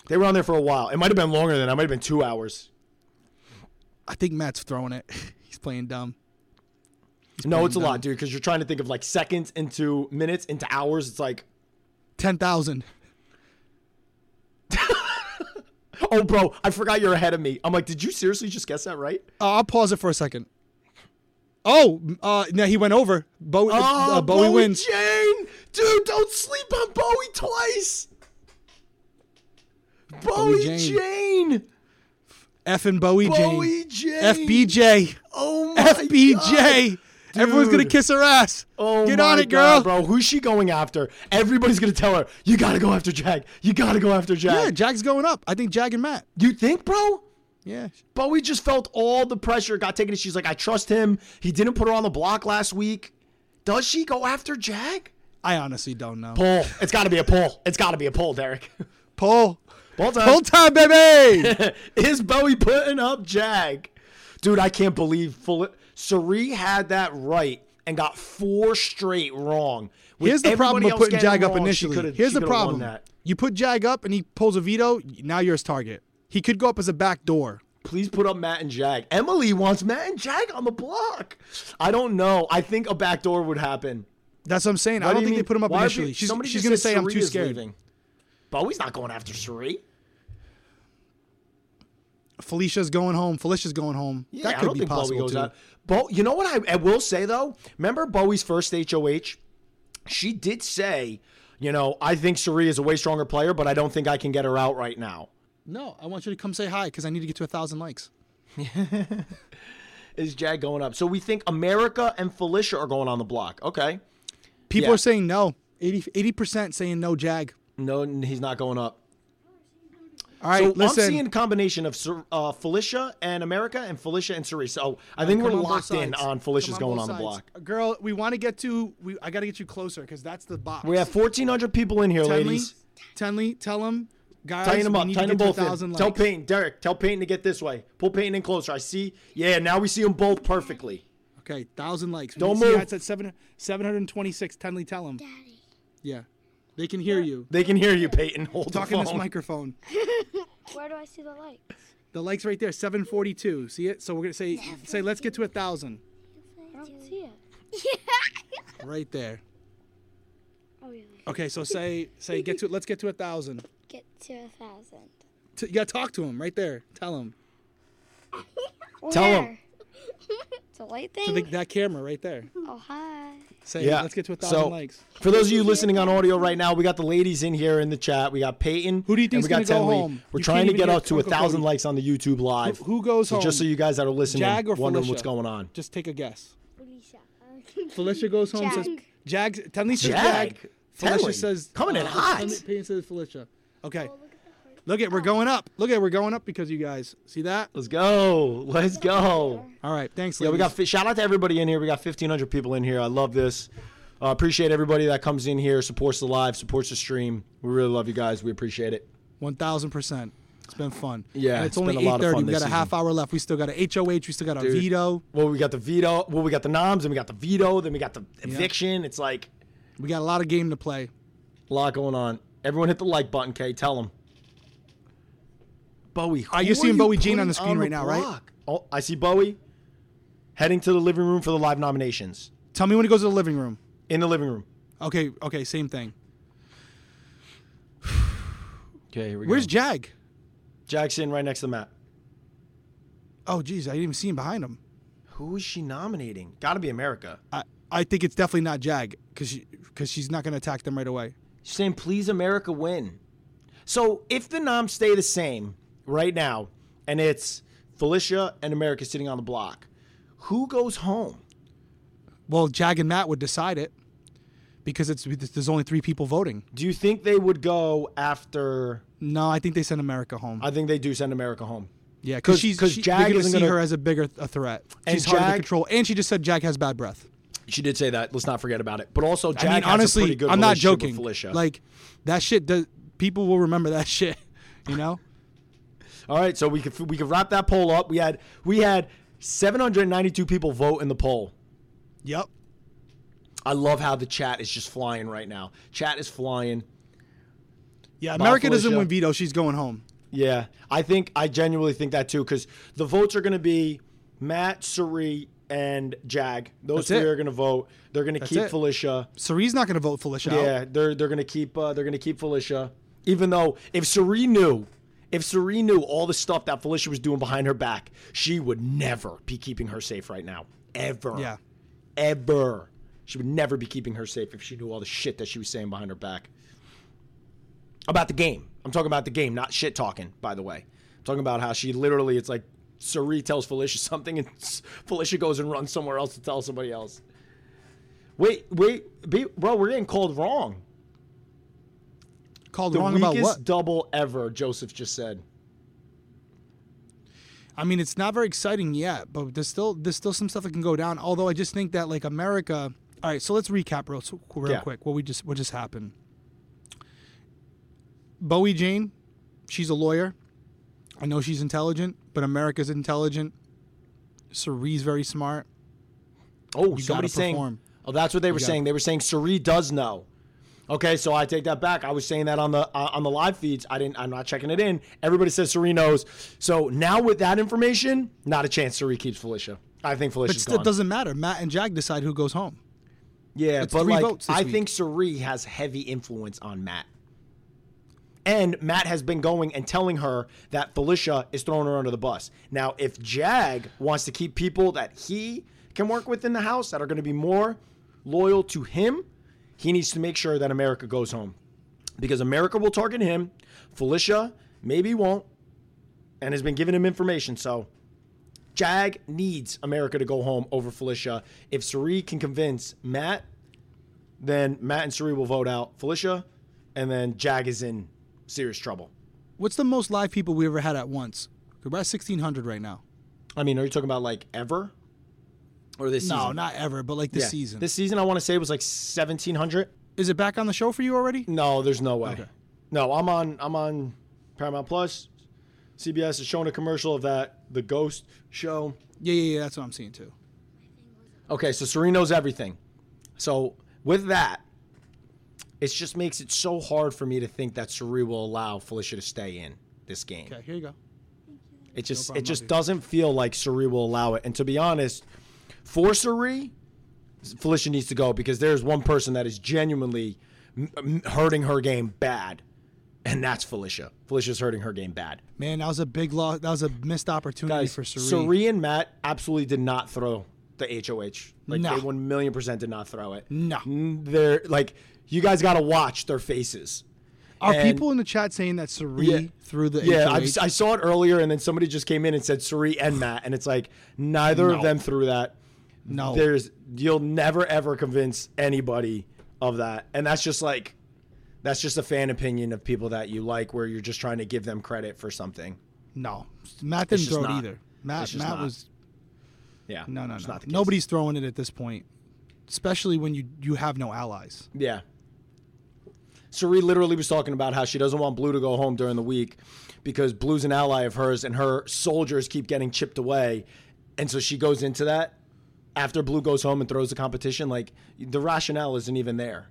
They were on there for a while. It might have been longer than that. It might have been two hours. I think Matt's throwing it. He's playing dumb. No, it's a lot, dude. Because you're trying to think of like seconds into minutes into hours. It's like, Ten thousand. oh, bro, I forgot you're ahead of me. I'm like, did you seriously just guess that right? Uh, I'll pause it for a second. Oh, uh, no, he went over. Bo- Oh, uh, Bowie, wins. Jane, dude, don't sleep on Bowie twice. Bowie, Bowie Jane. Jane. F and Bowie, Bowie Jane. Jane. FBJ. Oh my FBJ. God. Everyone's gonna kiss her ass. Oh Get on it, girl. God, bro. Who's she going after? Everybody's gonna tell her, you gotta go after Jag. You gotta go after Jag. Yeah, Jag's going up. I think Jag and Matt. You think, bro? Yeah. Bowie just felt all the pressure got taken. She's like, I trust him. He didn't put her on the block last week. Does she go after Jag? I honestly don't know. Pull. It's got to be a pull. It's got to be a pull, Derek. Pull. Pull time. Pull time, baby. Is Bowie putting up Jag? Dude, I can't believe full. Cirie had that right and got four straight wrong. With Here's the problem with putting Jag up wrong, she initially. Here's the problem. that. You put Jag up and he pulls a veto, now you're his target. He could go up as a back door. Please put up Matt and Jag. Emily wants Matt and Jag on the block. I don't know. I think a back door would happen. That's what I'm saying. What I do don't you think they put him up Why initially. she's she's gonna said say I'm too scared. leaving. Bowie's not going after Cirie. Felicia's going home. Felicia's going home. Yeah, that I could don't be think Bowie possible goes too. out. Bo, you know what I, I will say though? Remember Bowie's first HOH? She did say, you know, I think Cirie is a way stronger player, but I don't think I can get her out right now. No, I want you to come say hi because I need to get to a thousand likes. Is Jag going up? So we think America and Felicia are going on the block. Okay. People Yeah. are saying no. 80 percent saying no. Jag. No, he's not going up. All right, so listen. I'm seeing a combination of uh, Felicia and America and Felicia and Cirie. So I think we're locked in on Felicia's Come going on the block. Girl, we want to get to. We I got to get you closer because that's the box. We have 1,400 people in here, Tenley, ladies. Tenley, tell them, guys. Tighten them up. Tighten them both a thousand in. Tell likes. Peyton, Derek, tell Peyton to get this way. Pull Peyton in closer. I see. Yeah, now we see them both perfectly. Okay, thousand likes. Don't move. That's at seven seven hundred twenty-six. Tenley, tell them. Daddy. Yeah, they can hear you. They can hear you, Peyton. Hold Talk the in phone. this microphone. Where do I see the lights? The likes right there, seven forty-two. See it? So we're gonna say say let's get to a thousand. I don't see it. Right there. Oh yeah. Okay, so say say get to let's get to a thousand. Get to a thousand. T- you gotta talk to him right there. Tell him Tell 'em. Where? It's a light to thing. the, that camera right there. oh hi. Say Yeah. let's get to a thousand So likes. for those of you listening on audio right now, we got the ladies in here in the chat. We got Peyton. Who do you think think's we got gonna go Tenley. home? We're You trying to get get up to a thousand likes on the YouTube live. Who, who goes so home? just so you guys that are listening, Jag or wondering Felicia? what's going on. Just take a guess. Felicia. Felicia goes home. Says Jag. Jags. Tenley says Jag? Jag. Felicia Tenley. says Coming in uh, hot. Tenley- Peyton says Felicia. Okay. Look at we're going up. Look at we're going up because you guys see that. Let's go. Let's go. All right. Thanks. Yeah, we got shout out to everybody in here. We got 1,500 people in here. I love this. Uh, appreciate everybody that comes in here, supports the live, supports the stream. We really love you guys. We appreciate it. One thousand percent. It's been fun. Yeah, And it's, it's only been a lot of fun We got a half hour left. We still got a HOH. We still got a Dude. veto. Well, we got the veto. Well, we got the noms, and we got the veto. Then we got the eviction. It's like We got a lot of game to play. a lot going on. Everyone hit the like button, Kay. Tell them. Bowie. Who you're are seeing you Bowie Jane on the screen right now, right? Oh, I see Bowie heading to the living room for the live nominations. Tell me when he goes to the living room. In the living room. Okay. Okay. Same thing. Okay, here we go. Where's Jag? Jag's Jackson right next to the map? Oh, geez, I didn't even see him behind him. Who is she nominating? Got to be America. I, I think it's definitely not Jag because she, cause she's not going to attack them right away. She's saying, please, America, win. So if the noms stay the same right now, and it's Felicia and America sitting on the block, who goes home? Well, Jag and Matt would decide it because it's there's only three people voting. Do you think they would go after? No, I think they send America home. I think they do send America home. Yeah, 'cause- because she's 'cause she, Jag isn't see gonna- her as a bigger a threat. And She's hard to control, and she just said Jag has bad breath. She did say that. Let's not forget about it. But also, Jag I mean, honestly, pretty good I'm not joking. Felicia. Like that shit. Does people will remember that shit? You know. All right, so we could we could wrap that poll up. We had we had 792 people vote in the poll. Yep. I love how the chat is just flying right now. Chat is flying. Yeah. America doesn't win veto. She's going home. Yeah, I think I genuinely think that too because the votes are going to be Matt, Cirie, and Jag. Those That's three it. are going to vote. They're going to keep it. Felicia. Cirie's not going to vote Felicia out. Yeah, they're they're going to keep uh, they're going to keep Felicia. Even though if Cirie knew, if Cirie knew all the stuff that Felicia was doing behind her back, she would never be keeping her safe right now. Ever. Yeah. Ever. She would never be keeping her safe if she knew all the shit that she was saying behind her back. About the game. I'm talking about the game, not shit talking, by the way. I'm talking about how she literally, it's like Cirie tells Felicia something and Felicia goes and runs somewhere else to tell somebody else. Wait, wait, be, bro, we're getting called wrong. Called The wrong about what? double ever, Joseph just said. I mean, it's not very exciting yet, but there's still there's still some stuff that can go down. Although I just think that like America. All right, so let's recap real real Yeah. quick. What we just what just happened. Bowie Jane, she's a lawyer. I know she's intelligent, but America's intelligent. Cirie's very smart. Oh, You somebody's saying. Oh, that's what they were gotta- saying. They were saying Cirie does know. Okay, so I take that back. I was saying that on the uh, on the live feeds. I didn't. I'm not checking it in. Everybody says Cirie knows. So now with that information, not a chance. Cirie keeps Felicia. I think Felicia. But still, gone. doesn't matter. Matt and Jag decide who goes home. Yeah, It's but like I week. think Cirie has heavy influence on Matt. And Matt has been going and telling her that Felicia is throwing her under the bus. Now, if Jag wants to keep people that he can work with in the house that are going to be more loyal to him, he needs to make sure that America goes home. Because America will target him. Felicia maybe won't and has been giving him information. So Jag needs America to go home over Felicia. If Cirie can convince Matt, then Matt and Cirie will vote out Felicia, and then Jag is in serious trouble. What's the most live people we ever had at once? We're at 1,600 right now. I mean, are you talking about like ever? Or this No, season? not ever, but like this Yeah. season. This season, I want to say was like 1,700. Is it back on the show for you already? No, there's no way. Okay. No, I'm on. I'm on Paramount Plus. CBS is showing a commercial of that the Ghost show. Yeah, yeah, yeah. That's what I'm seeing too. Okay, so Cirie knows everything. So with that, it just makes it so hard for me to think that Cirie will allow Felicia to stay in this game. Okay, here you go. It just problem, it just Muggsy. doesn't feel like Cirie will allow it. And to be honest, for Cirie, Felicia needs to go because there's one person that is genuinely m- m- hurting her game bad, and that's Felicia. Felicia's hurting her game bad. Man, that was a big loss. That was a missed opportunity Guys, for Cirie. Cirie and Matt absolutely did not throw the HOH. Like No. they one million percent did not throw it. No. They're like you guys got to watch their faces. Are And- people in the chat saying that Cirie Yeah. threw the Yeah, HOH? I've, I saw it earlier, and then somebody just came in and said Cirie and Matt, and it's like neither of them threw that. No. there's you'll never ever convince anybody of that, and that's just like that's just a fan opinion of people that you like, where you're just trying to give them credit for something. no, Matt didn't throw it either. Matt, Matt not. was Yeah, no, no, no. not. Nobody's throwing it at this point, especially when you you have no allies. Yeah. Cirie literally was talking about how she doesn't want Blue to go home during the week because Blue's an ally of hers and her soldiers keep getting chipped away. And so she goes into that after Blue goes home and throws the competition. Like the rationale isn't even there.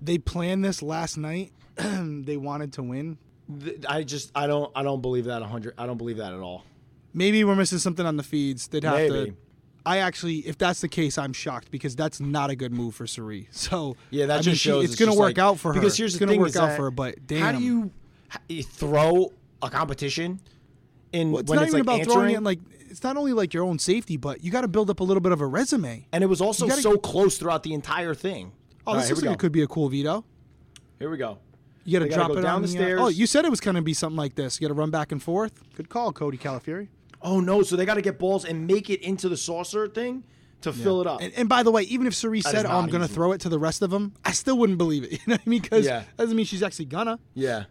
They planned this last night. they wanted to win. I just I don't I don't believe that hundred I don't believe that at all. Maybe we're missing something on the feeds. They'd have Maybe. to. I actually, if that's the case, I'm shocked because that's not a good move for Cirie. So Yeah, that I just mean, she- shows it's it's going to work like- out for her. Because here's it's the gonna thing work out that for her. But damn, how do you, how you throw a competition in Well, it's when not it's even like about throwing answering? it. Like it's not only like your own safety, but you got to build up a little bit of a resume. and it was also gotta- so close throughout the entire thing. Oh, All this right, here looks like go. it could be a cool veto. Here we go. You got to drop go it down on the uh, stairs. oh, you said it was going to be something like this. You got to run back and forth. Good call, Cody Calafiore. Oh no! So they got to get balls and make it into the saucer thing to fill it up. And, and by the way, even if Cirie's That said, "Oh, I'm going to throw it to the rest of them," I still wouldn't believe it. You know what I mean? Because Yeah. that doesn't mean she's actually gonna. yeah.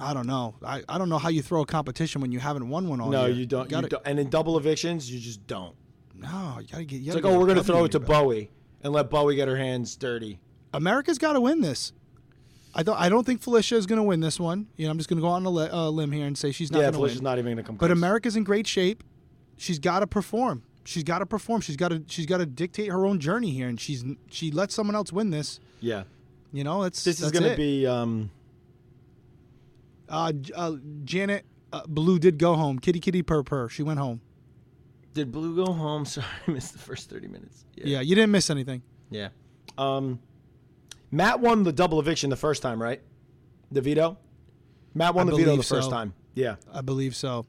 I don't know. I, I don't know how you throw a competition when you haven't won one all No, year. you don't. Gotta, you don't. And in double evictions, you just don't. No, you gotta get. You It's gotta like, oh, we're gonna throw it to. Bowie and let Bowie get her hands dirty. America's got to win this. I don't. I don't think Felicia is going to win this one. You know, I'm just going to go on a li- uh, limb here and say she's not yeah, going to Felicia's win. not even gonna come. But close. America's in great shape. She's got to perform. She's got to perform. She's got to. She's got to dictate her own journey here, and she's she lets someone else win this. Yeah, You know, it's this is gonna it. be. um Uh, uh, Janet uh, Blue did go home. Kitty kitty purr purr. She went home. Did Blue go home? Sorry, I missed the first thirty minutes. Yeah, you didn't miss anything. Yeah. Um, Matt won the double eviction the first time, right? The veto. Matt won I the veto the first so. time. Yeah. I believe so.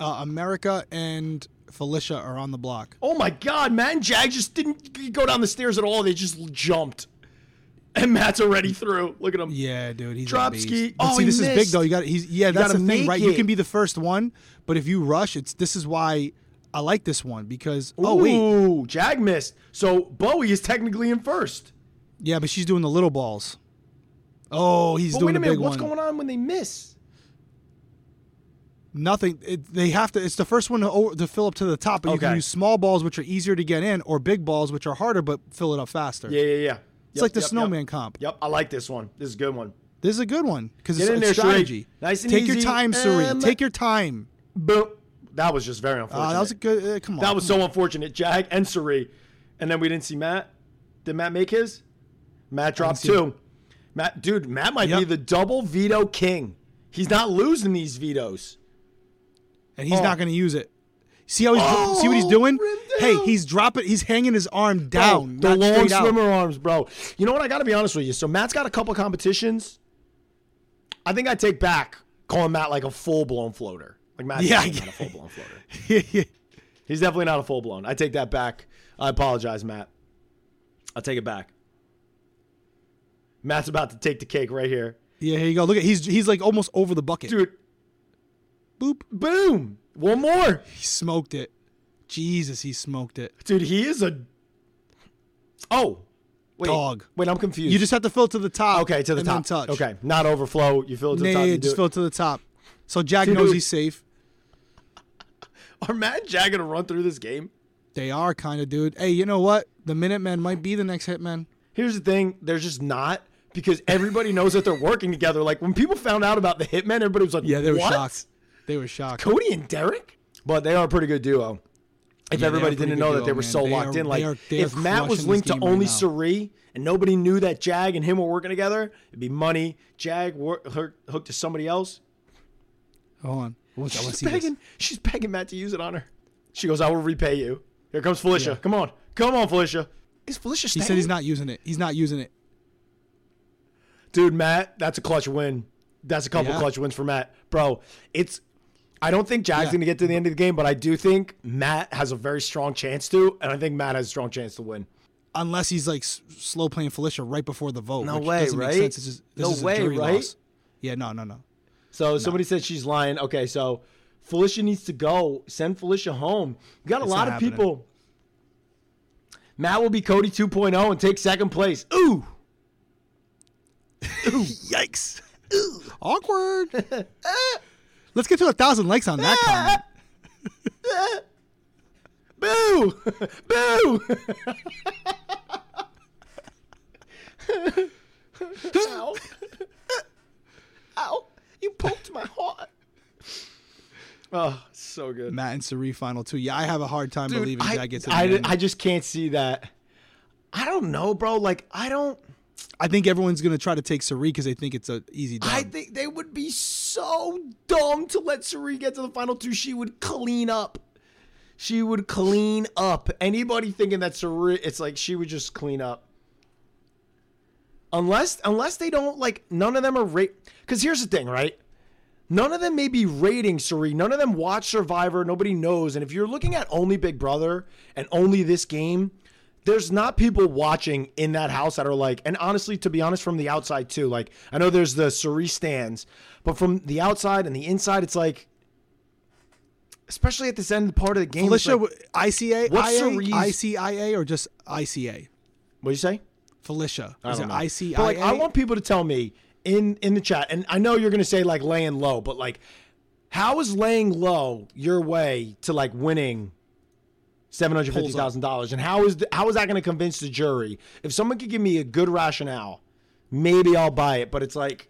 Uh, America and Felicia are on the block. Oh my God, Matt and Jag just didn't go down the stairs at all. They just jumped, and Matt's already through. Look at him. Yeah, dude, he's Drop ski. Oh, see, this is big though. You got he's yeah. That's gotta the thing, right? You can be the first one, but if you rush, it's this is why I like this one because oh wait, Jag missed. So Bowie is technically in first. yeah, but she's doing the little balls. Oh, he's But doing wait a minute, what's one. going on when they miss? Nothing. It, they have to. It's the first one to, to fill up to the top, but you can use small balls, which are easier to get in, or big balls, which are harder but fill it up faster. Yeah, yeah, yeah. It's like the snowman comp. Yep, I like this one. This is a good one. This is a good one because it's in a there, Cirie. Nice and Take your time, Cirie. Um, Take your time. Boom. That was just very unfortunate. Uh, that was a good. Uh, come on. That was so unfortunate. Jag and Cirie. And then we didn't see Matt. Did Matt make his? Matt dropped two. Matt, dude, Matt might be the double veto king. He's not losing these vetoes. and he's Oh. not going to use it. See how he's Oh, see what he's doing? Hey, he's dropping. He's hanging his arm Bro, down, the long straight out. swimmer arms, bro. You know what? I got to be honest with you. So Matt's got a couple competitions. I think I take back calling Matt like a full blown floater. Like Matt's Yeah, not a full blown floater. He's definitely not a full blown. I take that back. I apologize, Matt. I'll take it back. Matt's about to take the cake right here. yeah, here you go. Look at he's he's like almost over the bucket. Dude, Boop. boom. One more. He smoked it. Jesus, he smoked it. Dude, he is a. Oh. Wait. Dog. Wait, I'm confused. You just have to fill to the top. Okay, to the and top. Then touch. Okay, not overflow. You fill it to the top. yeah, you just fill it to the top. So Jag Dude. knows he's safe. Are Matt and Jag gonna run through this game? They are kind of, dude. Hey, you know what? The Minutemen might be the next Hitmen. Here's the thing: they're just not because everybody knows that they're working together. Like when people found out about the Hitmen, everybody was like, Yeah, they were what? shocked. They were shocked. Cody and Derek, but they are a pretty good duo. If Yeah, everybody didn't good know that they were man. so They locked are- in, like they are- they if Matt was linked to game right only now. Suri and nobody knew that Jag and him were working together, it'd be money. Jag wor- hook- hooked to somebody else. Hold on. I want, I want to She's see this. begging. She's begging Matt to use it on her. She goes, "I will repay you." Here comes Felicia. Yeah. Come on, come on, Felicia. Is Felicia He said he's not using it. He's not using it. Dude, Matt, that's a clutch win. That's a couple Yeah. clutch wins for Matt, bro. It's. I don't think Jag's Yeah. gonna get to the end of the game, but I do think Matt has a very strong chance to, and I think Matt has a strong chance to win. Unless he's like s- slow playing Felicia right before the vote. No which way, doesn't right? Make sense. This is, this No is a way, jury right? loss. Yeah, no, no, no. So somebody said she's lying. Okay, so Felicia needs to go. Send Felicia home. You got a It's lot of happening. people. Matt will be Cody 2.0 and take second place. Ooh. Ooh. Yikes. Ooh. Awkward. Let's get to a thousand likes on that comment. Boo! Boo! Ow. Ow. You poked my heart. Oh, so good. Matt and Cirie final two. Yeah, I have a hard time Dude, believing I, Jag gets to the I, end. I just can't see that. I don't know, bro. Like, I don't. I think everyone's gonna try to take Cirie because they think it's a easy dub. I think they would be so dumb to let Cirie get to the final two. She would clean up. She would clean up. Anybody thinking that Cirie, it's like she would just clean up. Unless, unless they don't like, none of them are rate. Because here's the thing, right? None of them may be rating Cirie. None of them watch Survivor. Nobody knows. And if you're looking at only Big Brother and only this game, there's not people watching in that house that are like, and honestly, to be honest, from the outside too. Like, I know there's the Cirie stands, but from the outside and the inside, it's like, especially at this end part of the game. Felicia, like- ICA, What's IA, Cirie's- ICIA, or just ICA? what do you say? Felicia. I Is it know. ICIA? But like, I want people to tell me in in the chat, and I know you're gonna say like laying low, but like, how is laying low your way to like winning seven hundred fifty thousand dollars? And how is the, how is that gonna convince the jury? If someone could give me a good rationale, maybe I'll buy it. But it's like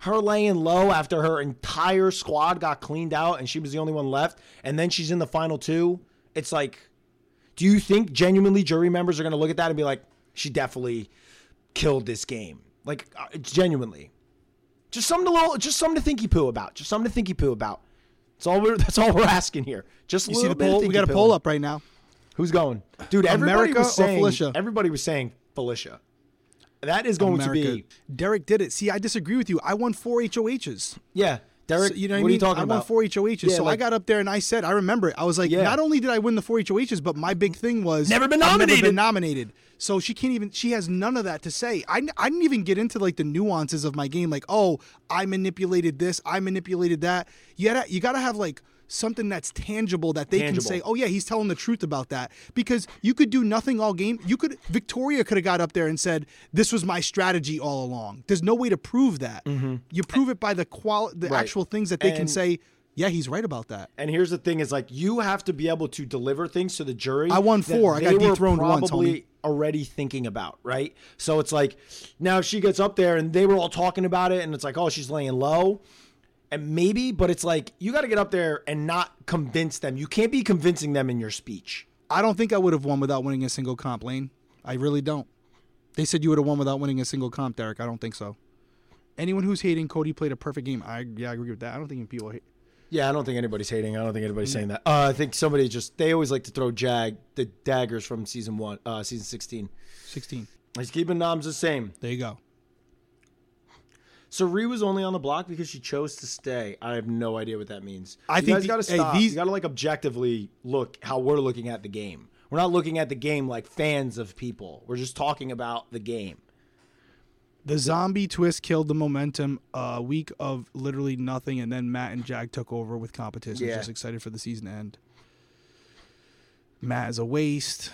her laying low after her entire squad got cleaned out and she was the only one left, and then she's in the final two. It's like, do you think genuinely jury members are gonna look at that and be like, she definitely killed this game? Like, uh, it's genuinely. Just something to little, just something to thinky poo about. Just something to thinky poo about. That's all we're. That's all we're asking here. Just a You see little the poll? We got a poll up right now. Who's going, dude? Everybody America was or saying. Felicia? Everybody was saying Felicia. That is going to be. Derek did it. See, I disagree with you. I won four HOHs. Yeah, Derek. So, you know what, what I mean? are you talking I about? won four HOHs. Yeah, so I got up there and I said, I remember it. I was like, Yeah. not only did I win the four HOHs, but my big thing was Never been I've Never nominated. been nominated. So she can't even. She has none of that to say. I, I didn't even get into like the nuances of my game. Like, oh, I manipulated this. I manipulated that. You gotta you gotta have like something that's tangible that they Tangible. can say, oh yeah, he's telling the truth about that. Because you could do nothing all game. You could Victoria could have got up there and said, this was my strategy all along. There's no way to prove that. You prove it by the qual the Mm-hmm. Right. actual things that they can say. Yeah, he's right about that. And here's the thing: is like you have to be able to deliver things to the jury. I won four. I got dethroned once, Probably homie. already thinking about right. So it's like now if she gets up there and they were all talking about it, and it's like, oh, she's laying low, and maybe, but it's like you got to get up there and not convince them. You can't be convincing them in your speech. I don't think I would have won without winning a single comp lane. I really don't. They said you would have won without winning a single comp, Derek. I don't think so. Anyone who's hating Cody played a perfect game. I yeah, I agree with that. I don't think people hate. Yeah, I don't think anybody's hating. I don't think anybody's saying that. Uh, I think somebody just they always like to throw jag the daggers from season one, uh, season sixteen. 16. He's keeping noms the same. There you go. So Ree was only on the block because she chose to stay. I have no idea what that means. I you think guys the- got to hey, stop. these- you got to like objectively look how we're looking at the game. We're not looking at the game like fans of people. We're just talking about the game. The zombie twist killed the momentum. A week of literally nothing, and then Matt and Jag took over with competition. Yeah. Just excited for the season to end. Matt is a waste.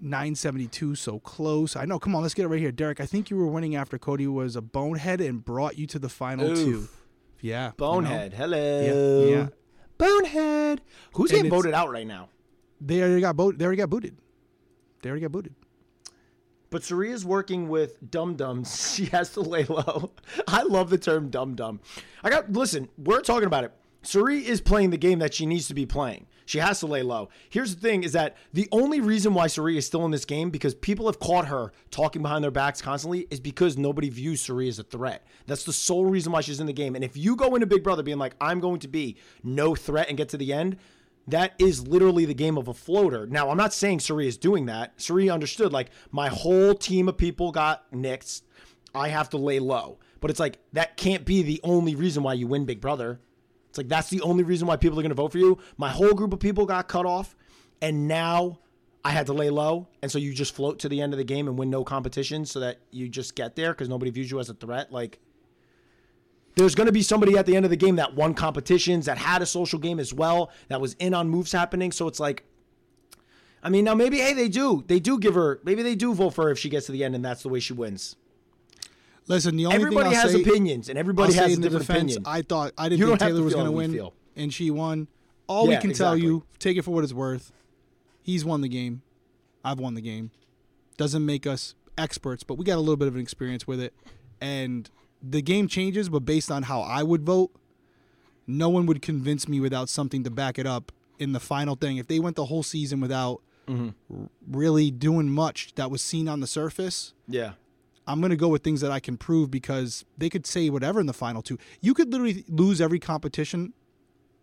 972, so close. I know. Come on, let's get it right here, Derek. I think you were winning after Cody was a bonehead and brought you to the final two. Oof. Yeah, you know? Bonehead, hello. Yeah, yeah. Bonehead. Who's And getting voted out right now? They already got bo- They already got booted. They already got booted. But Cirie's working with dum dums. She has to lay low. I love the term dum dum. I got listen. We're talking about it. Cirie is playing the game that she needs to be playing. She has to lay low. Here's the thing: is that the only reason why Cirie is still in this game because people have caught her talking behind their backs constantly is because nobody views Cirie as a threat. That's the sole reason why she's in the game. And if you go into Big Brother being like, "I'm going to be no threat" and get to the end, that is literally the game of a floater. Now, I'm not saying Cirie is doing that. Cirie understood, like, my whole team of people got nicked. I have to lay low. But it's like, that can't be the only reason why you win Big Brother. It's like, that's the only reason why people are going to vote for you. My whole group of people got cut off, and now I had to lay low. And so you just float to the end of the game and win no competition so that you just get there because nobody views you as a threat. Like, there's going to be somebody at the end of the game that won competitions, that had a social game as well, that was in on moves happening. So it's like, I mean, now maybe, hey, they do. They do give her, maybe they do vote for her if she gets to the end and that's the way she wins. Listen, the only Everybody thing has say, opinions and everybody has a in the different defense, opinion. I thought I didn't don't think Taylor was going to win, feel. and she won. All we Yeah, can tell you, take it for what it's worth. He's won the game. I've won the game. Doesn't make us experts, but we got a little bit of an experience with it. And the game changes, but based on how I would vote, no one would convince me without something to back it up in the final thing. If they went the whole season without Mm-hmm. really doing much that was seen on the surface, yeah. I'm going to go with things that I can prove because they could say whatever in the final two. You could literally lose every competition,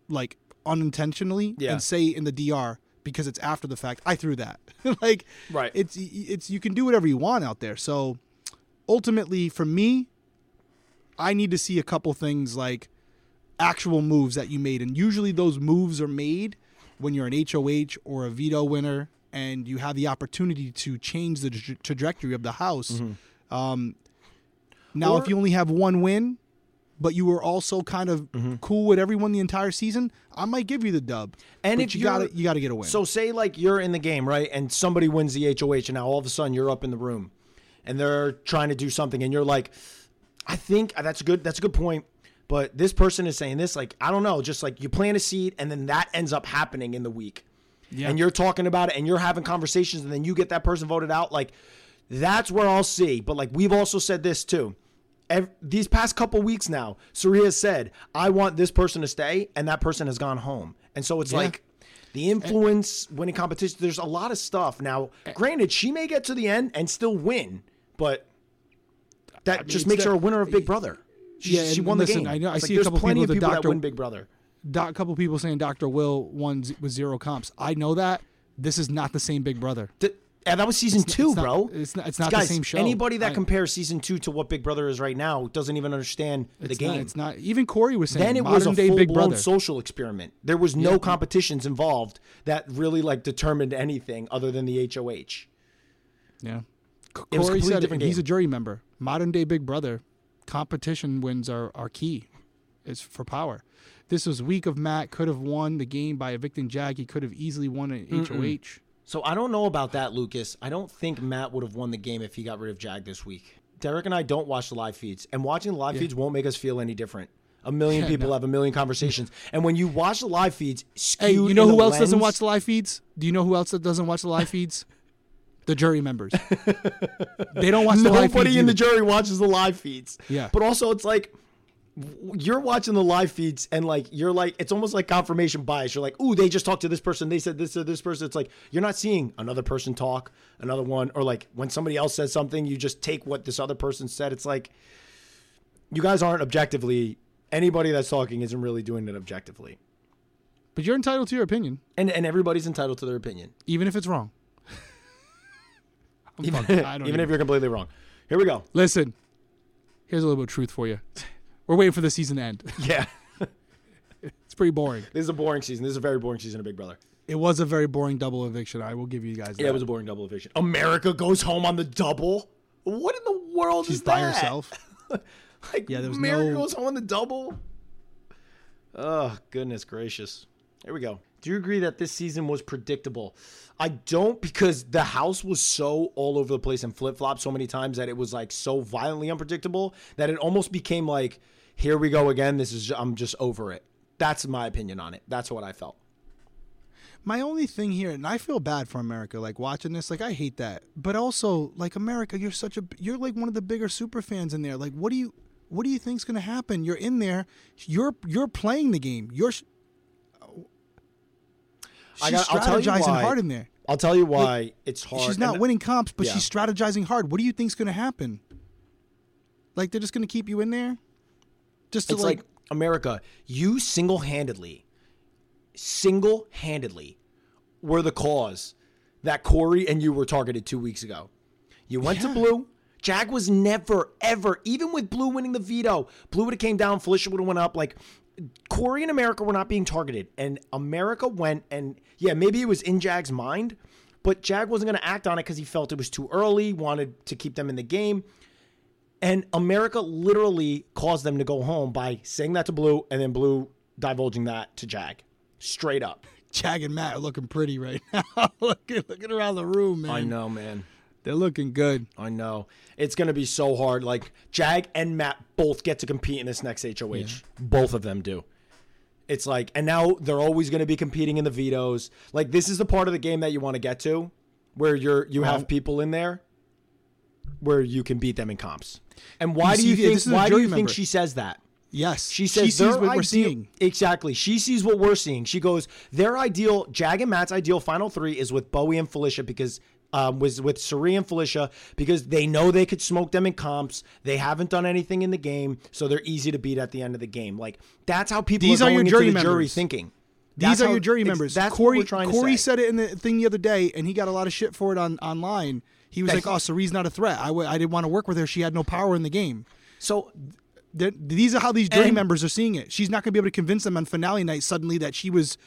like unintentionally, Yeah. and say in the DR because it's after the fact. I threw that. like, Right. It's it's you can do whatever you want out there. So ultimately, for me, I need to see a couple things like actual moves that you made, and usually those moves are made when you're an HOH or a veto winner, and you have the opportunity to change the tra- trajectory of the house. Mm-hmm. Um, now, if you only have one win, but you were also kind of cool with everyone the entire season, I might give you the dub. And if you got to you got to get a win. So say like you're in the game, right? And somebody wins the HOH and now all of a sudden you're up in the room and they're trying to do something and you're like, I think that's a good that's a good point. But this person is saying this, like, I don't know, just like you plant a seed and then that ends up happening in the week. Yeah. And you're talking about it and you're having conversations and then you get that person voted out. Like, that's where I'll see. But like we've also said this too. Ev- these past couple weeks now, Cirie said, I want this person to stay, and that person has gone home. And so it's Yeah. like the influence winning competition, there's a lot of stuff. Now, eh. granted, she may get to the end and still win, but that mean, just makes that- her a winner of Big Brother. She, Yeah, she won listen, the game. I know- I It's see a there's couple plenty people of that people that Dr. win Big Brother. a couple people saying Dr. Will won z- with zero comps. I know that. This is not the same Big Brother. Th- yeah, that was season two, it's not- bro. it's not- it's not the same show. Anybody that I- compares season two to what Big Brother is right now doesn't even understand the It's game. Not, it's not. Even Corey was saying then it was a day full Big blown Brother. social experiment. There was no competitions involved that really like determined anything other than the HOH. yeah. C- Corey said it, different and he's a jury member. Modern day Big Brother, competition wins are, are key. Is for power. This was week of Matt could have won the game by evicting Jag. He could have easily won an HOH. So I don't know about that, Lucas. I don't think Matt would have won the game if he got rid of Jag this week. Derek and I don't watch the live feeds, and watching the live feeds won't make us feel any different. A million Yeah, people no. have a million conversations, and when you watch the live feeds, Hey, you know who else doesn't watch the live feeds? Do you know who else that doesn't watch the live feeds? The jury members. they don't watch the live feeds. Nobody in the jury watches the live feeds. Yeah. But also, it's like you're watching the live feeds and like you're like it's almost like confirmation bias. You're like, ooh, they just talked to this person. They said this to this person. It's like you're not seeing another person talk, another one, or like when somebody else says something, you just take what this other person said. It's like you guys aren't objectively. Anybody that's talking isn't really doing it objectively, But you're entitled to your opinion, and and everybody's entitled to their opinion, even if it's wrong. Even, I don't even if you're completely wrong. Here we go. Listen, here's a little bit of truth for you. We're waiting for the season to end. Yeah, It's pretty boring. this is a boring season. This is a very boring season of Big Brother. It was a very boring double eviction. I will give you guys that. Yeah, it was a boring double eviction. America goes home on the double. What in the world She's is by that? herself. Like, Yeah, there was America no- goes home on the double. Oh goodness gracious! Here we go. Do you agree that this season was predictable? I don't because the house was so all over the place and flip flop so many times that it was like so violently unpredictable that it almost became like, here we go again. This is I'm just over it. That's my opinion on it. That's what I felt. My only thing here, and I feel bad for America, like watching this, like I hate that. But also, like America, you're such a, you're like one of the bigger super fans in there. Like, what do you, what do you think's gonna happen? You're in there, you're you're playing the game. You're, she's I got- I'll tell you why. hard in there. I'll tell you why it's hard. She's not and- winning comps, but Yeah. she's strategizing hard. What do you think's gonna happen? Like they're just gonna keep you in there, just to It's like, like, America, you single handedly, single handedly were the cause that Corey and you were targeted two weeks ago. You went to Blue. Jag was never, ever, even with Blue winning the veto, Blue would have came down, Felicia would have went up. Like Corey and America were not being targeted. And America went and yeah, maybe it was in Jag's mind, but Jag wasn't going to act on it because he felt it was too early, wanted to keep them in the game. And America literally caused them to go home by saying that to Blue and then Blue divulging that to Jag. Straight up. Jag and Matt are looking pretty right now. looking, looking around the room, man. I know, man. They're looking good. I know. It's going to be so hard. Like, Jag and Matt both get to compete in this next HOH. Both of them do. It's like, and now they're always going to be competing in the vetoes. Like, this is the part of the game that you want to get to where you're you uh-huh. have people in there where you can beat them in comps. And why You do you yeah, think this is a why do you think member. she says that? Yes, She says she sees what we're seeing. Exactly. She sees what we're seeing. She goes, their ideal, Jag and Matt's ideal final three is with Bowie and Felicia because um, was with Cirie and Felicia because they know they could smoke them in comps. They haven't done anything in the game, so they're easy to beat at the end of the game. Like that's how people These are are your jury the jury members. thinking. These That's are how- your jury members. That's Corey, what we're trying to Corey said it in the thing the other day, and he got a lot of shit for it on online. He was like, "Oh, Cerie's not a threat. I w- I didn't want to work with her. She had no power in the game." So They're- these are how these jury And- members are seeing it. She's not going to be able to convince them on finale night suddenly that she was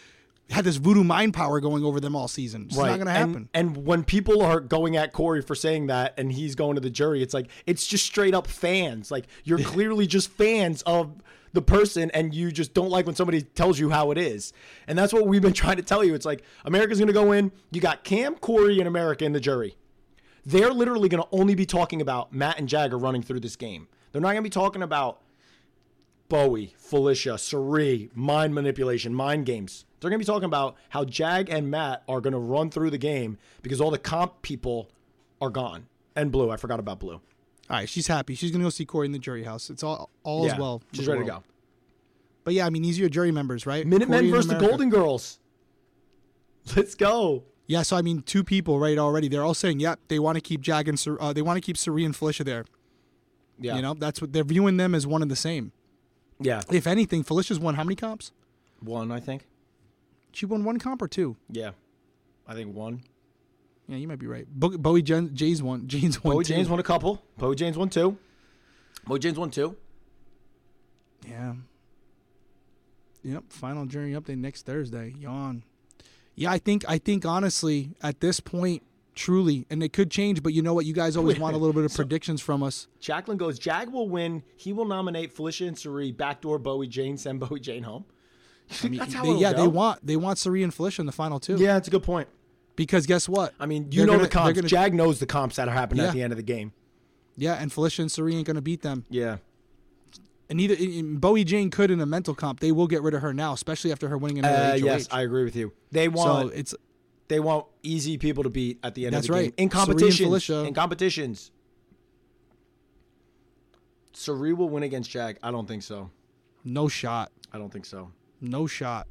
had this voodoo mind power going over them all season. It's not going to And- happen. And, when people are going at Corey for saying that and he's going to the jury, it's like it's just straight up fans. Like you're clearly just fans of the person and you just don't like when somebody tells you how it is. And that's what we've been trying to tell you. It's like America's gonna go in, you got Cam, Corey, and America in the jury. They're literally gonna only be talking about Matt and Jagger running through this game. They're not gonna be talking about Bowie, Felicia, Cirie, mind manipulation, mind games. They're going to be talking about how Jag and Matt are going to run through the game because all the comp people are gone. And Blue, I forgot about Blue. all right, she's happy. She's going to go see Corey in the jury house. It's all all yeah, is well. she's ready to go. But yeah, I mean, these are your jury members, right? Minutemen versus the Golden Girls. Let's go. Yeah, so I mean, two people, right? Already, they're all saying, "Yep, they want to keep Jag and uh, they want to keep Cirie and Felicia there." Yeah. You know, that's what they're viewing them as one and the same. Yeah. If anything, Felicia's won how many comps? One, I think. She won one comp or two. Yeah. I think one. Yeah, you might be right. Bo- Bowie Jen- Jay's one. Jane's one. Bowie too. Jane's won a couple. Bowie Jane's won two. Bowie Jane's won two. Yeah. Yep. Final jury update next Thursday. Yawn. Yeah, I think I think honestly at this point, truly, and it could change, but you know what? You guys always want a little bit of predictions from us. Jacqueline goes, Jag will win. He will nominate Felicia and Cirie, backdoor Bowie Jane, send Bowie Jane home. That's how They- yeah, go. they want they want Cirie and Felicia in the final two. Yeah, that's a good point. Because guess what? I mean, you They're know gonna- the comps. gonna- Jag knows the comps that are happening Yeah. at the end of the game. Yeah, and Felicia and Cirie ain't gonna beat them. Yeah. And either and Bowie Jane could in a mental comp. They will get rid of her now, especially after her winning another Uh, yes, I agree with you. They so want it's they want easy people to beat at the end That's of the game right. in Cirie competitions. In competitions. Cirie will win against Jag. I don't think so. no shot. I don't think so. No shot.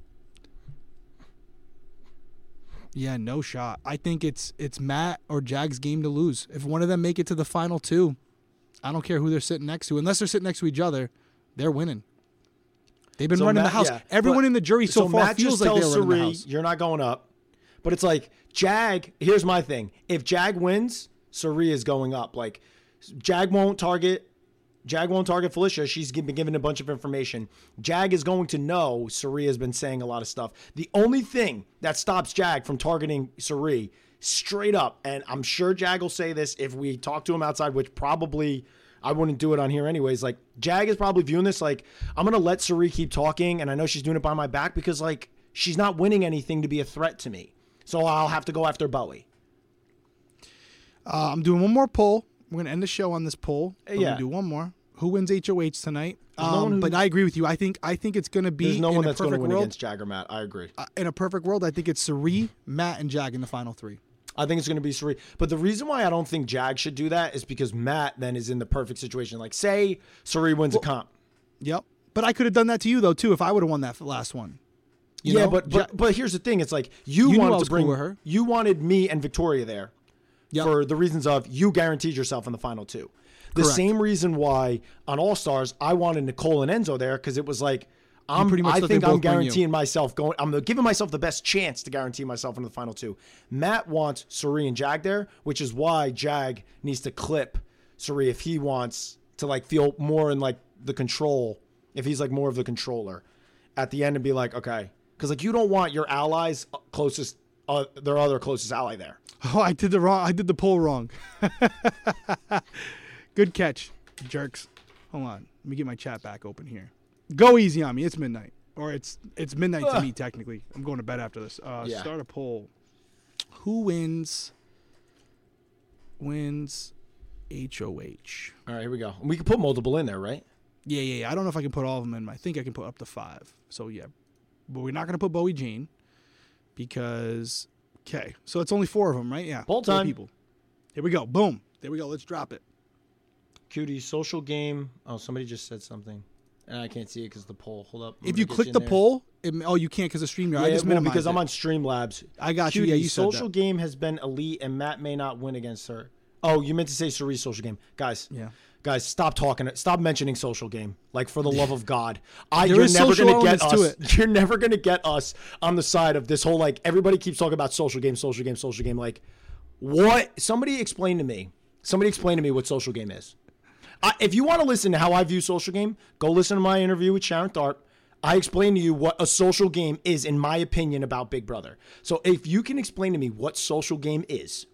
Yeah, no shot. I think it's it's Matt or Jag's game to lose. If one of them make it to the final two, I don't care who they're sitting next to, unless they're sitting next to each other, they're winning. They've been So running Matt- the house. yeah, Everyone but- in the jury so, far Matt feels like they're running the house. you're not going up. But it's like Jag. Here's my thing: if Jag wins, Cirie is going up. Like Jag won't target. Jag won't target Felicia. She's been given a bunch of information. Jag is going to know Cirie has been saying a lot of stuff. The only thing that stops Jag from targeting Cirie straight up, and I'm sure Jag will say this if we talk to him outside, which probably I wouldn't do it on here anyways. Like Jag is probably viewing this like I'm gonna let Cirie keep talking, and I know she's doing it by my back because like she's not winning anything to be a threat to me. So I'll have to go after Bowie. Uh, I'm doing one more poll. We're gonna end the show on this poll. yeah. Do one more. Who wins HOH tonight? No Um, who- but I agree with you. I think I think it's gonna be There's no one that's going to win world. against Jagger Matt. I agree. uh, in a perfect world, I think it's Cirie, Matt, and Jag in the final three. I think it's going to be Cirie. But the reason why I don't think Jag should do that is because Matt then is in the perfect situation. Like, say Cirie wins a comp. Yep. But I could have done that to you though too if I would have won that last one. You yeah, know? but, but but here's the thing: it's like you, You wanted to bring with her. You wanted me and Victoria there Yep. for the reasons of you guaranteed yourself in the final two. The Correct. same reason why on All Stars I wanted Nicole and Enzo there because it was like I'm pretty much I think I'm both bring you. guaranteeing myself going. I'm giving myself the best chance to guarantee myself into the final two. Matt wants Cirie and Jag there, which is why Jag needs to clip Cirie if he wants to like feel more in like the control. If he's like more of the controller at the end and be like, okay, because like you don't want your allies closest, uh, their other closest ally there. Oh, I did the wrong. I did the poll wrong. Good catch, jerks. Hold on. Let me get my chat back open here. Go easy on me. It's midnight, or it's it's midnight to me technically. I'm going to bed after this. Uh, Yeah. Start a poll. Who wins? Wins HOH. All right, here we go. We can put multiple in there, right? Yeah, yeah, yeah. I don't know if I can put all of them in. I think I can put up to five. So yeah, but we're not gonna put Bowie Jane because okay. So it's only four of them, right? Yeah. Poll time. people. Here we go. Boom. There we go. Let's drop it. Cutie social game. Oh, somebody just said something. And I can't see it because the poll. Hold up. I'm If you click the there. poll, it, oh, you can't because of StreamYard. yeah, I just well, minimized because it. I'm on Streamlabs. I got you. Yeah, you said social that. game has been elite, and Matt may not win against her. Oh, you meant to say Cirie's social game, guys. Yeah. Guys, stop talking. Stop mentioning social game. Like for the love of God, I There you're never gonna get us. to You're never gonna get us on the side of this whole like everybody keeps talking about social game, social game, social game. Like, what? Somebody explain to me. Somebody explain to me what social game is. I, if you want to listen to how I view social game, go listen to my interview with Sharon Tharp. I explain to you what a social game is, in my opinion, about Big Brother. So if you can explain to me what social game is,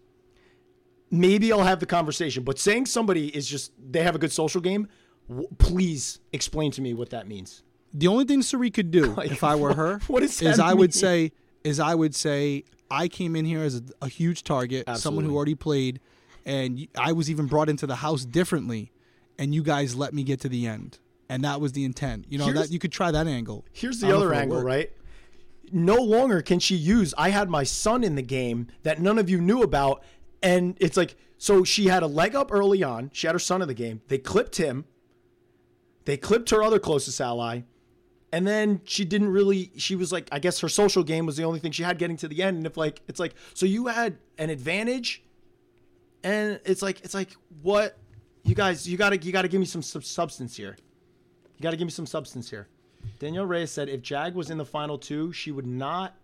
maybe I'll have the conversation. But saying somebody is just they have a good social game, w- please explain to me what that means. The only thing Cirie could do Like, if I were her what is that I would say is I would say I came in here as a, a huge target, someone who already played, and I was even brought into the house differently, and you guys let me get to the end, and that was the intent. You know Here's- that you could try that angle. Here's the other angle, right? No longer can she use I had my son in the game that none of you knew about. And it's like, so she had a leg up early on. She had her son in the game. They clipped him. They clipped her other closest ally. And then she didn't really, she was like, I guess her social game was the only thing she had getting to the end. And if like, it's like, so you had an advantage. And it's like, it's like, what? You guys, you gotta, you gotta give me some, some substance here. You gotta give me some substance here. Danielle Reyes said if Jag was in the final two, she would not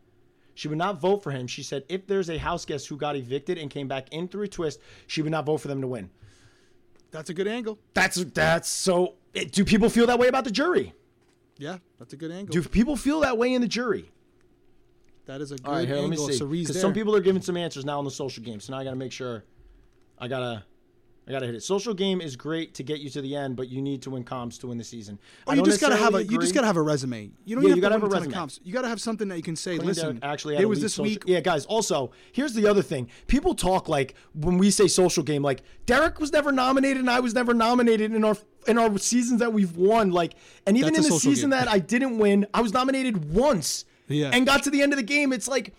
she would not vote for him. She said if there's a house guest who got evicted and came back in through a twist, she would not vote for them to win. That's a good angle. That's that's so it, do people feel that way about the jury? Yeah, that's a good angle. Do people feel that way in the jury? that is a good All right, here, let me angle. see. Because some people are giving some answers now on the social game. So now I got to make sure. I gotta, I gotta hit it. Social game is great to get you to the end, but you need to win comms to win the season. Oh, you just gotta have a necessarily you just gotta have a resume. You don't Yeah, even you have gotta have a win ton of resume. comps. You gotta have something that you can say. Clean Listen, Derek actually it was this social- week. Yeah, guys. Also, here's the other thing. People talk like when we say social game, like Derek was never nominated and I was never nominated in our in our seasons that we've won. Like, and even That's in the season game. that I didn't win, I was nominated once. Yeah. And got to the end of the game. It's like.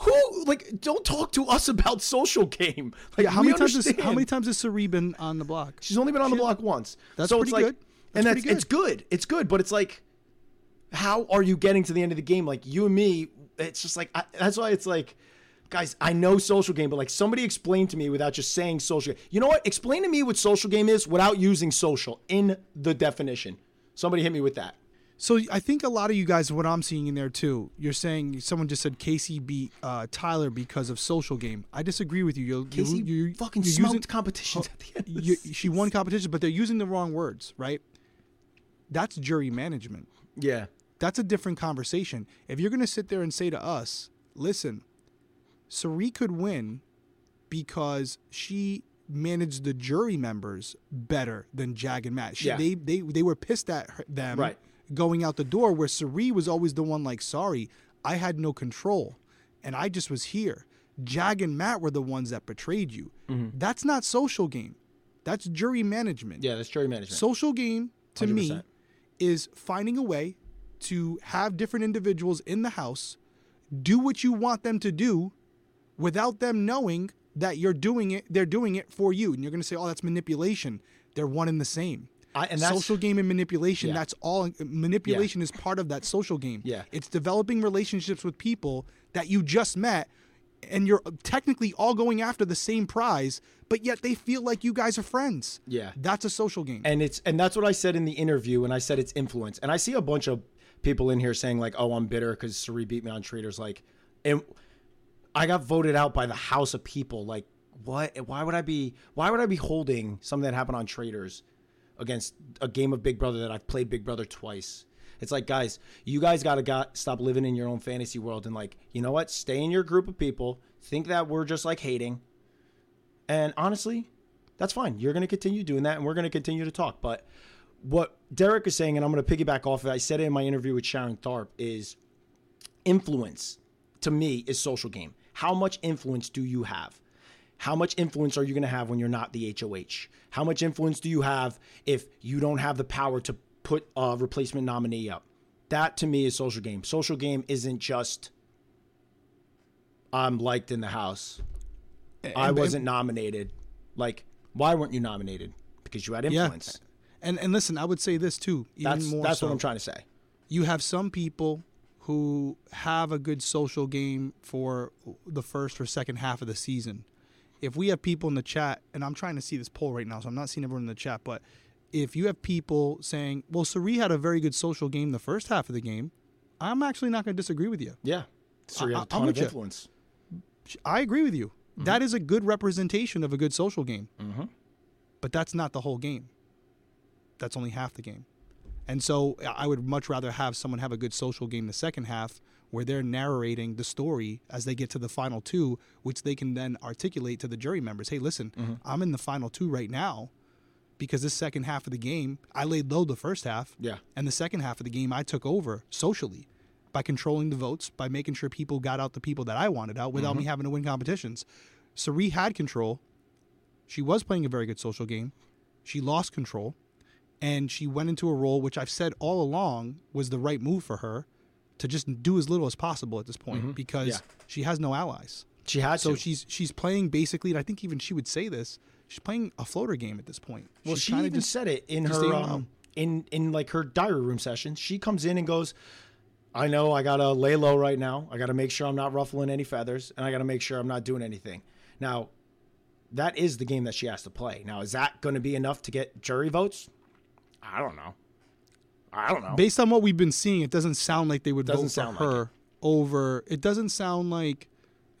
Who like? Don't talk to us about social game. Like Yeah, how many times has how many times has Cirie been on the block? She's only been on the block once. That's so pretty like, good. That's and that's good. it's good. It's good, but it's like, how are you getting to the end of the game? Like you and me, it's just like I, that's why it's like, guys, I know social game, but like somebody explain to me without just saying social. You know what? Explain to me what social game is without using social in the definition. Somebody hit me with that. So I think a lot of you guys, what I'm seeing in there too, you're saying someone just said Kaycee beat uh, Tyler because of social game. I disagree with you. You're, Kaycee you, you, fucking you're smoked using- competitions at the end. Of you, she won competition, but they're using the wrong words, right? That's jury management. Yeah. That's a different conversation. If you're going to sit there and say to us, listen, Cirie could win because she managed the jury members better than Jag and Matt. She, Yeah. they, they, they were pissed at her, them Right. Going out the door, where Cirie was always the one like, sorry, I had no control and I just was here. Jag and Matt were the ones that betrayed you. Mm-hmm. That's not social game. That's jury management. Yeah, that's jury management. Social game to me 100%. is finding a way to have different individuals in the house do what you want them to do without them knowing that you're doing it they're doing it for you and you're going to say oh that's manipulation they're one and the same I, and that's social game and manipulation Yeah. that's all manipulation is part of that social game Yeah. it's developing relationships with people that you just met and you're technically all going after the same prize but yet they feel like you guys are friends Yeah. that's a social game and it's and that's what I said in the interview, and I said it's influence. And I see a bunch of people in here saying like, "Oh, I'm bitter because Cirie beat me on Traitors." Like, and I got voted out by the house of people. Like, what? Why would I be? Why would I be holding something that happened on Traitors against a game of Big Brother that I've played Big Brother twice? It's like, guys, you guys gotta got stop living in your own fantasy world and like, you know what? Stay in your group of people. Think that we're just like hating. And honestly, that's fine. You're to continue doing that, and we're to continue to talk. But what Derek is saying, and I'm to piggyback off of it, I said it in my interview with Sharon Tharp, is influence to me is social game. How much influence do you have? How much influence are you going to have when you're not the HOH? How much influence do you have if you don't have the power to put a replacement nominee up? That to me is social game. Social game isn't just I'm liked in the house. I wasn't nominated. Like, why weren't you nominated? Because you had influence. Yeah. And and listen, I would say this too. Even That's more that's so. what I'm trying to say. You have some people who have a good social game for the first or second half of the season. If we have people in the chat, and I'm trying to see this poll right now, so I'm not seeing everyone in the chat, but if you have people saying, "Well, Cirie had a very good social game the first half of the game," I'm actually not going to disagree with you. Yeah. So you I- have a ton of you. influence. I agree with you. Mm-hmm. That is a good representation of a good social game. But that's not the whole game. That's only half the game. And so I would much rather have someone have a good social game the second half where they're narrating the story as they get to the final two, which they can then articulate to the jury members. Hey, listen, Mm-hmm. I'm in the final two right now because this second half of the game, I laid low the first half. Yeah. And the second half of the game, I took over socially by controlling the votes, by making sure people got out the people that I wanted out without me having to win competitions. Cirie had control. She was playing a very good social game. She lost control. And she went into a role which I've said all along was the right move for her to just do as little as possible at this point because Yeah. she has no allies. She has So to. she's she's playing basically, and I think even she would say this. She's playing a floater game at this point. Well, she's she even said it in her um, in in like her diary room session. She comes in and goes, "I know I gotta lay low right now. I gotta make sure I'm not ruffling any feathers, and I gotta make sure I'm not doing anything." Now, that is the game that she has to play. Now, is that going to be enough to get jury votes? I don't know. I don't know. based on what we've been seeing, it doesn't sound like they would Doesn't vote for like her over. It doesn't sound like,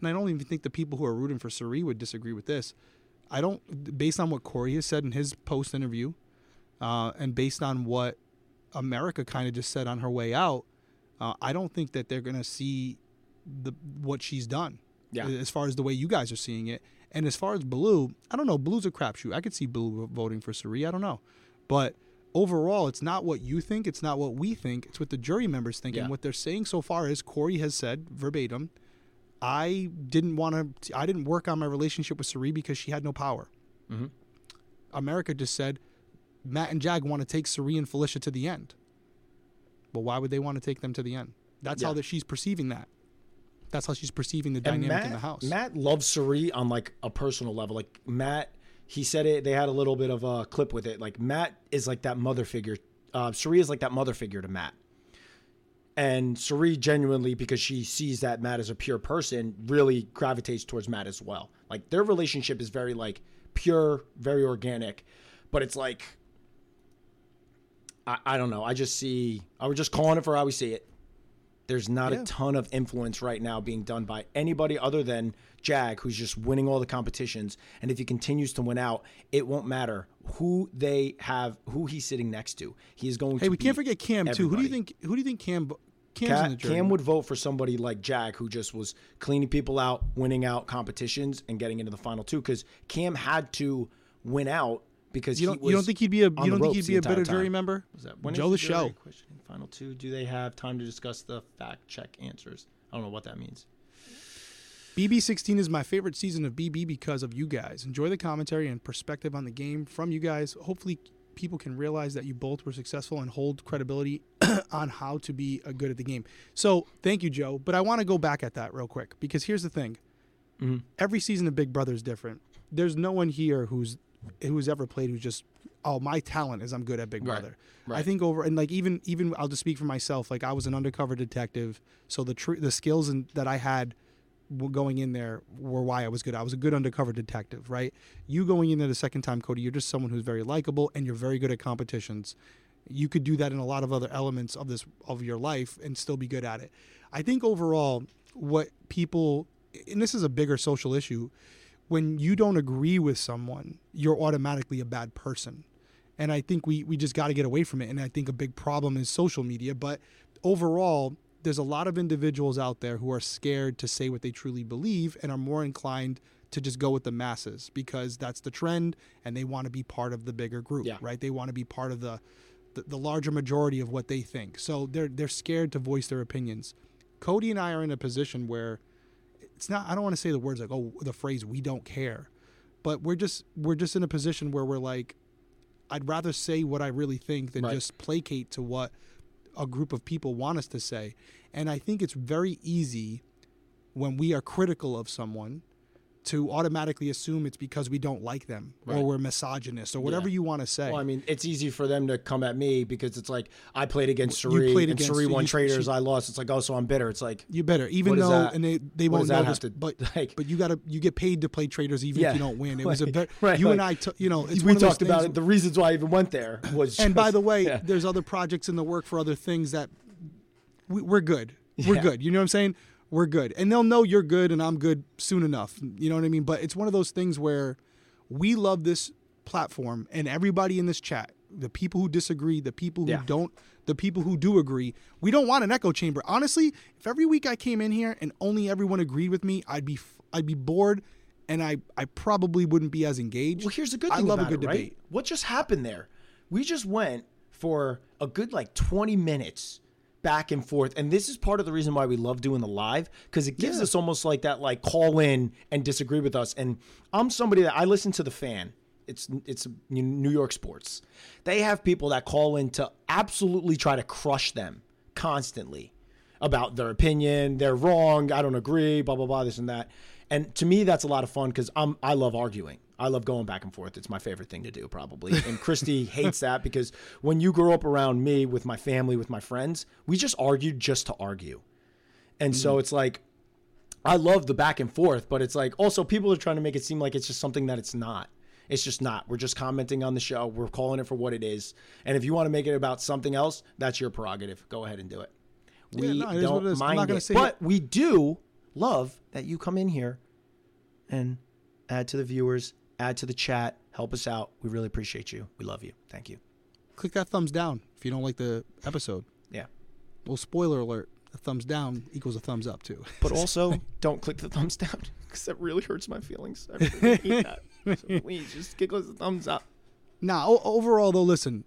and I don't even think the people who are rooting for Cirie would disagree with this. I don't, based on what Cory has said in his post interview, uh, and based on what America kind of just said on her way out, uh, I don't think that they're going to see the what she's done. Yeah. As far as the way you guys are seeing it, and as far as Blue, I don't know. Blue's a crapshoot. I could see Blue voting for Cirie. I don't know, but overall, it's not what you think. It's not what we think. It's what the jury members think. Yeah. And what they're saying so far is Cory has said verbatim, I didn't want to. I didn't work on my relationship with Cirie because she had no power. Mhm. America just said Matt and Jag want to take Cirie and Felicia to the end. Well, why would they want to take them to the end? That's how that she's perceiving that. That's how she's perceiving the dynamic Matt, in the house. Matt loves Cirie on like a personal level. Like Matt, he said it. They had a little bit of a clip with it. Like Matt is like that mother figure. Uh, is like that mother figure to Matt. And Cirie genuinely, because she sees that Matt is a pure person, really gravitates towards Matt as well. Like their relationship is very like pure, very organic, but it's like I, I don't know. I just see. I was just calling it for how we see it. There's not Yeah. a ton of influence right now being done by anybody other than Jag, who's just winning all the competitions. And if he continues to win out, it won't matter who they have, who he's sitting next to. He is going to. hey, we can't forget Cam too. Who do you think? Who do you think Cam? Cam's in the. Cam would vote for somebody like Jag, who just was cleaning people out, winning out competitions, and getting into the final two. Because Cam had to win out because You don't. You don't think he'd be a. You don't think he'd be a better jury member? Was that Joe the show. Final two? Do they have time to discuss the fact check answers? I don't know what that means. BB16 is my favorite season of BB because of you guys. Enjoy the commentary and perspective on the game from you guys. Hopefully, people can realize that you both were successful and hold credibility on how to be a good at the game. So, thank you, Joe. But I want to go back at that real quick because here's the thing: Mm-hmm. every season of Big Brother is different. There's no one here who's who's ever played who's just oh my talent is I'm good at Big Right. Brother. I think over and like even even I'll just speak for myself. Like I was an undercover detective, so the tr- the skills and, that I had going in there were why I was good. I was a good undercover detective, right? You going in there the second time, Cody, you're just someone who's very likable and you're very good at competitions. You could do that in a lot of other elements of this of your life and still be good at it. I think overall, what people and this is a bigger social issue. When you don't agree with someone, you're automatically a bad person and I think we we just got to get away from it. And I think a big problem is social media. But overall, there's a lot of individuals out there who are scared to say what they truly believe and are more inclined to just go with the masses because that's the trend and they want to be part of the bigger group, Yeah. right? They want to be part of the, the the larger majority of what they think. So they're they're scared to voice their opinions. Cody and I are in a position where it's not I don't want to say the words like oh the phrase we don't care. But we're just we're just in a position where we're like I'd rather say what I really think than Right. just placate to what a group of people want us to say. And I think it's very easy when we are critical of someone to automatically assume it's because we don't like them or we're misogynist or whatever Yeah. you want to say. Well, I mean, it's easy for them to come at me because it's like I played against You Cirie played and against- Cirie won you- Traitors. she- I lost. It's like, oh, so I'm bitter. It's like, you're bitter, even though, and they, they won't know this, to- but like- but you gotta you get paid to play Traitors even Yeah. if you don't win. It was a Like- very right, you and like, I, t- you know, it's we one of those talked about it. The reasons why I even went there was. and by the way, yeah. there's other projects in the work for other things that we, we're good. We're good. You know what I'm saying? We're good. And they'll know you're good and I'm good soon enough. You know what I mean? But it's one of those things where we love this platform and everybody in this chat the people who disagree, the people who Yeah. don't, the people who do agree. We don't want an echo chamber. Honestly, if every week I came in here and only everyone agreed with me, I'd be I'd be bored, and I I probably wouldn't be as engaged. Well, here's the good thing I love a good it, right? debate. What just happened there? We just went for a good like 20 minutes back and forth, and this is part of the reason why we love doing the live because it gives Yeah. us almost like that like call in and disagree with us. And I'm somebody that I listen to the fan. It's it's New York sports. They have people that call in to absolutely try to crush them constantly about their opinion. They're wrong. I don't agree. Blah blah blah. This and that. And to me, that's a lot of fun because I'm I love arguing. I love going back and forth. It's my favorite thing to do, probably. And Christy hates that because when you grow up around me with my family, with my friends, we just argued just to argue. And so mm. it's like I love the back and forth, but it's like also people are trying to make it seem like it's just something that it's not. It's just not. We're just commenting on the show. We're calling it for what it is. And if you want to make it about something else, that's your prerogative. Go ahead and do it. We no, it is don't it is. I'm mind it. say but we do love that you come in here and add to the viewers, add to the chat, help us out. We really appreciate you. We love you. Thank you. Click that thumbs down if you don't like the episode. Yeah. Well, spoiler alert: a thumbs down equals a thumbs up too. But also, don't click the thumbs down because that really hurts my feelings. I really hate that. So please, just give us a thumbs up. Now, o- overall though, listen,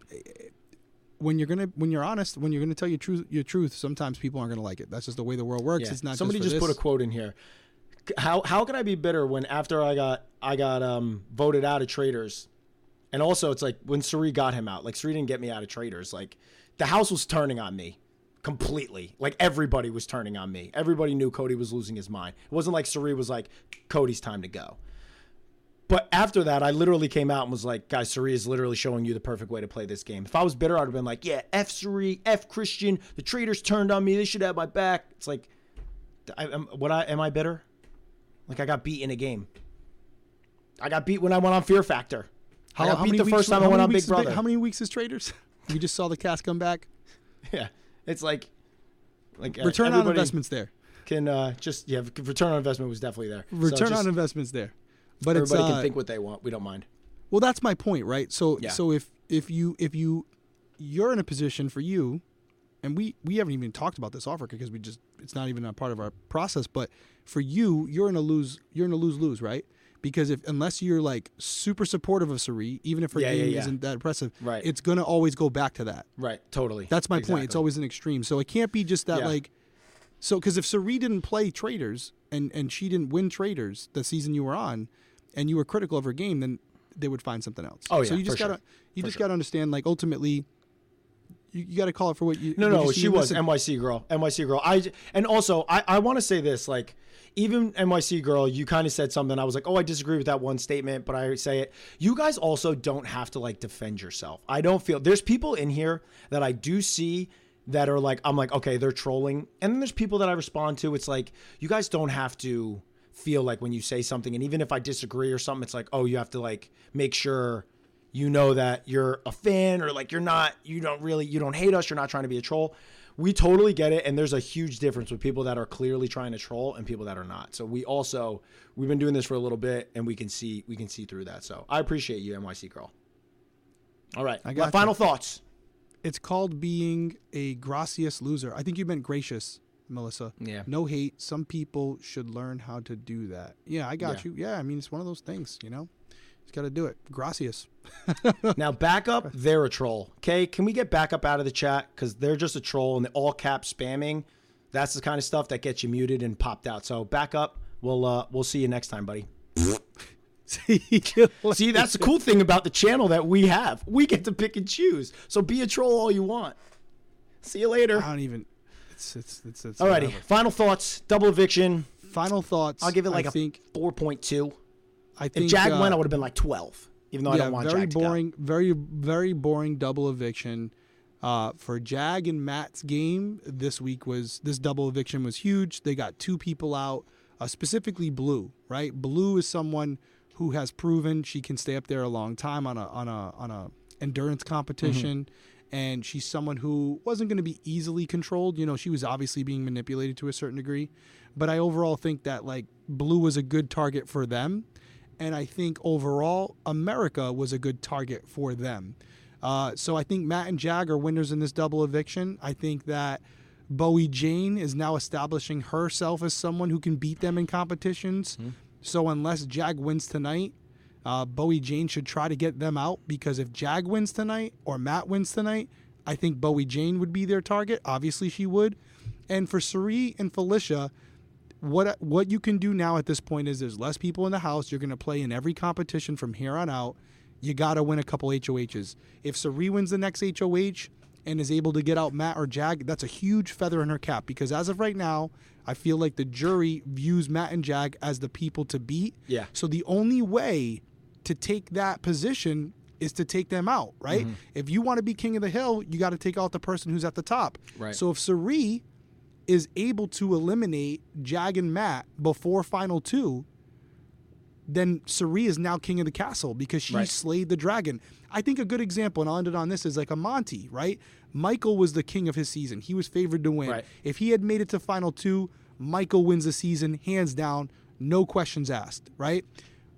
when you're gonna when you're honest, when you're gonna tell your truth, your truth, sometimes people aren't gonna like it. That's just the way the world works. Yeah. It's not Somebody just, just, put a quote in here. How how can I be bitter when after I got I got um voted out of Traitors, and also it's like when Cirie got him out. Like Cirie didn't get me out of Traitors. Like the house was turning on me completely. Like everybody was turning on me. Everybody knew Cody was losing his mind. It wasn't like Cirie was like Cody's time to go. But after that, I literally came out and was like, guys, Cirie is literally showing you the perfect way to play this game. If I was bitter, I'd have been like, yeah, F Cirie, F Christian. The traitors turned on me. They should have my back. It's like, I, am, what I am I bitter? Like I got beat in a game. I got beat when I went on Fear Factor. I got beat the first time I how went many on Big weeks is Big- How many weeks is Traitors? we just saw the cast come back. yeah, it's like, like uh, Return on investments there. Can uh, just yeah, return on investment was definitely there. So Return just on investments there. But it's everybody uh, can think what they want. We don't mind. Well, that's my point, right? So Yeah. so if if you if you you're in a position for you, and we we haven't even talked about this offer because we just it's not even a part of our process. But for you, you're in a lose you're in a lose lose, right? Because if unless you're like super supportive of Cirie, even if her Yeah, yeah, game yeah. isn't that impressive, Right. it's gonna always go back to that. Right, totally. That's my point. It's always an extreme. So it can't be just that Yeah. like so because if Cirie didn't play Traitors and and she didn't win Traitors the season you were on, and you were critical of her game, then they would find something else. Oh, yeah. So you just gotta sure. you For just sure. gotta understand like ultimately. You, you got to call it for what you. No, no, she was listen. NYC girl. NYC girl. I and also I I want to say this like even NYC girl, you kind of said something. I was like, oh, I disagree with that one statement, but I say it. You guys also don't have to like defend yourself. I don't feel there's people in here that I do see that are like I'm like okay, they're trolling, and then there's people that I respond to. It's like you guys don't have to feel like when you say something, and even if I disagree or something, it's like oh, you have to like make sure you know that you're a fan or like you're not you don't really you don't hate us you're not trying to be a troll we totally get it and there's a huge difference with people that are clearly trying to troll and people that are not so we also we've been doing this for a little bit and we can see we can see through that so i appreciate you nyc girl all right I got final you. thoughts It's called being a gracious loser. I think you meant gracious, Melissa. Yeah. No hate. Some people should learn how to do that. Yeah, I got Yeah. you. Yeah, I mean it's one of those things, you know. Just got to do it. Gracias. now backup they're a troll okay can we get backup out of the chat because they're just a troll and the all cap spamming that's the kind of stuff that gets you muted and popped out so backup we'll uh we'll see you next time buddy See, that's the cool thing about the channel that we have. We get to pick and choose. So be a troll all you want. See you later. I don't even. It's it's it's. it's Alrighty. Final thoughts. Double eviction. Final thoughts. I'll give it like I a think. 4.2. I If think Jag uh, went, I would have been like 12. Even though I yeah, don't want very Jag boring, very very boring double eviction. Uh, for Jag and Matt's game this week was this double eviction was huge. They got two people out, uh, specifically Blue. Right, Blue is someone who has proven she can stay up there a long time on a on a on a endurance competition. And she's someone who wasn't going to be easily controlled. You know, she was obviously being manipulated to a certain degree. But I overall think that like Blue was a good target for them and I think overall America was a good target for them. Uh, so I think Matt and Jag are winners in this double eviction. I think that Bowie Jane is now establishing herself as someone who can beat them in competitions. So unless Jag wins tonight, uh, Bowie Jane should try to get them out because if Jag wins tonight or Matt wins tonight, I think Bowie Jane would be their target. Obviously, she would. And for Cirie and Felicia, what what you can do now at this point is there's less people in the house. You're going to play in every competition from here on out. You got to win a couple HOHs. If Cirie wins the next HOH and is able to get out Matt or Jag, that's a huge feather in her cap because as of right now, I feel like the jury views Matt and Jag as the people to beat. Yeah. So the only way to take that position is to take them out, right? Mm-hmm. If you want to be king of the hill, you got to take out the person who's at the top. Right. So if Cirie is able to eliminate Jag and Matt before final two, then Cirie is now king of the castle because she Right. slayed the dragon. I think a good example, and I'll end it on this, is like a Monte, right? Michael was the king of his season. He was favored to win. Right. If he had made it to final two, Michael wins the season, hands down, no questions asked, right?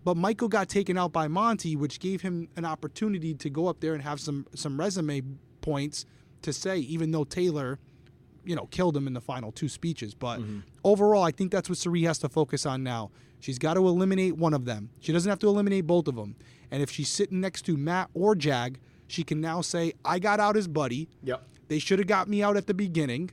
But Michael got taken out by Monte, which gave him an opportunity to go up there and have some some resume points to say, even though Taylor, you know, killed him in the final two speeches. But mm-hmm. overall, I think that's what Cirie has to focus on now. She's got to eliminate one of them. She doesn't have to eliminate both of them. And if she's sitting next to Matt or Jag, she can now say, I got out his buddy. Yep. They should have got me out at the beginning,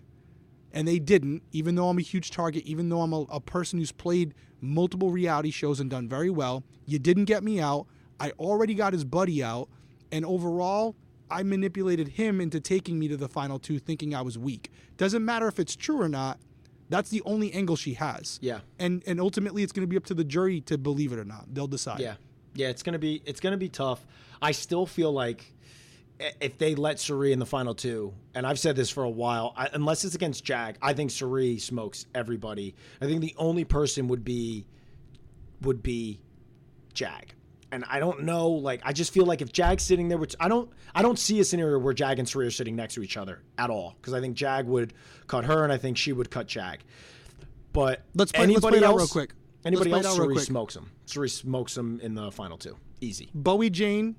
and they didn't, even though I'm a huge target, even though I'm a, a person who's played multiple reality shows and done very well. You didn't get me out. I already got his buddy out, and overall, I manipulated him into taking me to the final two thinking I was weak. Doesn't matter if it's true or not. That's the only angle she has. Yeah. And and ultimately it's going to be up to the jury to believe it or not. They'll decide. Yeah, yeah, it's gonna be it's gonna be tough. I still feel like if they let Cirie in the final two, and I've said this for a while, I, unless it's against Jag, I think Cirie smokes everybody. I think the only person would be would be Jag. And I don't know, like I just feel like if Jag's sitting there, which I don't, I don't see a scenario where Jag and Cirie are sitting next to each other at all, because I think Jag would cut her, and I think she would cut Jag. But Let's play- let's play else, real quick. Anybody else, Cirie smokes him. Cirie smokes him in the final two, easy. Bowie Jane,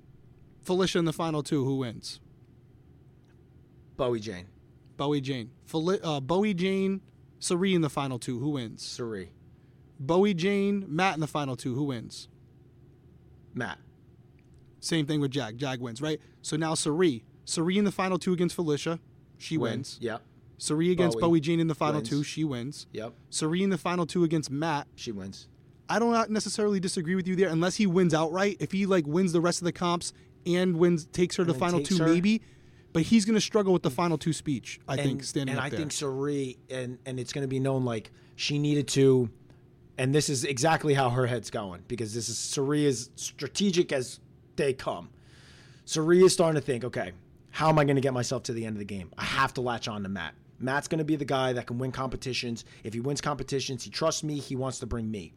Felicia in the final two. Who wins? Bowie Jane, Bowie Jane. Feli- uh, Bowie Jane, Cirie in the final two. Who wins? Cirie, Bowie Jane, Matt in the final two. Who wins? Matt, Same thing with Jag. Jag wins, right? So now Cirie. Cirie in the final two against Felicia. She wins. Yep, Cirie against Bowie Bowie Jane in the final wins. two. She wins. yep, Cirie in the final two against Matt. she wins. I don't necessarily disagree with you there, unless he wins outright. If he like wins the rest of the comps and wins, takes her to And final two, her. maybe. But he's going to struggle with the final two speech. I think and, standing and I there. think Cirie, and and it's going to be known like she needed to, and this is exactly how her head's going because this is Cirie is strategic as they come. Cirie is starting to think, okay, how am I going to get myself to the end of the game? I have to latch on to Matt. Matt's going to be the guy that can win competitions. If he wins competitions, he trusts me. He wants to bring me.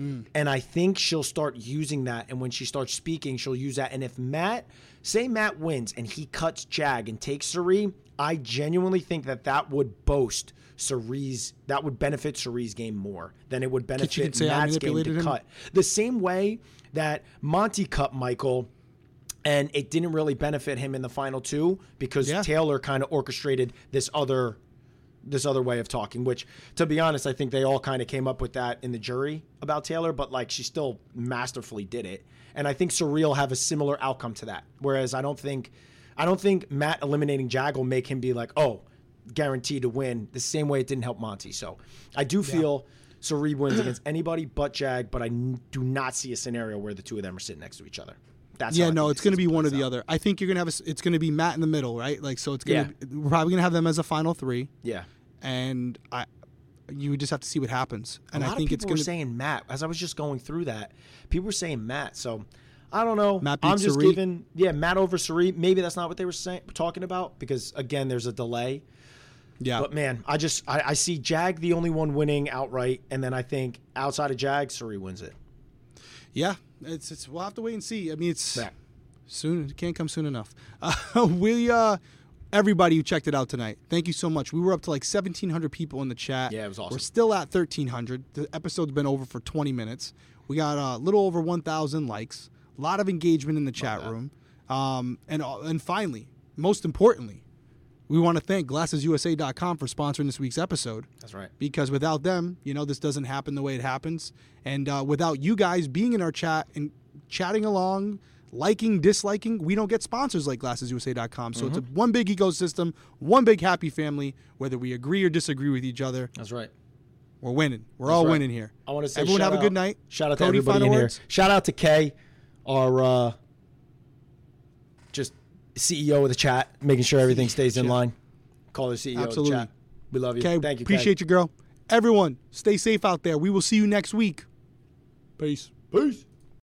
Mm. And I think she'll start using that. And when she starts speaking, she'll use that. And if Matt, say Matt wins and he cuts Jag and takes Cirie, I genuinely think that that would boast Cirie's, that would benefit Cirie's game more than it would benefit can say I Matt's game to him? cut. The same way that Monte cut Michael and it didn't really benefit him in the final two because Yeah. Taylor kind of orchestrated this other this other way of talking which to be honest I think they all kind of came up with that in the jury about Taylor but like she still masterfully did it. And I think Cirie'll have a similar outcome to that. Whereas I don't think I don't think Matt eliminating Jag will make him be like oh guaranteed to win the same way it didn't help Monte. So I do feel Cirie wins against anybody but Jag but I n- do not see a scenario where the two of them are sitting next to each other that's yeah, no, it's going to be one or the out. other. I think you're going to have a, it's going to be Matt in the middle, right? Like so it's going to Yeah. we're probably going to have them as a final 3 yeah and I you just have to see what happens. And I think it's going to saying Matt as I was just going through that. People were saying Matt, so I don't know. Matt I'm just Cirie? giving yeah Matt over Cirie. Maybe that's not what they were saying talking about because again there's a delay. yeah. But man, I just I, I see Jag the only one winning outright, and then I think outside of Jag, Cirie wins it. Yeah, it's it's we'll have to wait and see. I mean, it's Yeah. soon. It can't come soon enough. Uh, we uh, everybody who checked it out tonight, thank you so much. We were up to like seventeen hundred people in the chat. Yeah, it was awesome. We're still at thirteen hundred. The episode's been over for twenty minutes. We got a little over one thousand likes. A lot of engagement in the chat that. room. Um, and uh, and finally, most importantly, we want to thank GlassesUSA.com for sponsoring this week's episode That's right. because without them, you know, this doesn't happen the way it happens. And uh, without you guys being in our chat and chatting along, liking, disliking, we don't get sponsors like GlassesUSA.com. So it's a one big ecosystem, one big happy family. Whether we agree or disagree with each other, That's right. we're winning. We're all right. winning here. I want to say Everyone have a good night. Shout out to Cody, everybody in words? here. Shout out to Kay, our uh, CEO of the chat, making sure everything stays in line. Call the CEO Absolutely. of the chat. We love you. Okay, Thank you. Kay. appreciate you, girl. Everyone, stay safe out there. We will see you next week. Peace. Peace.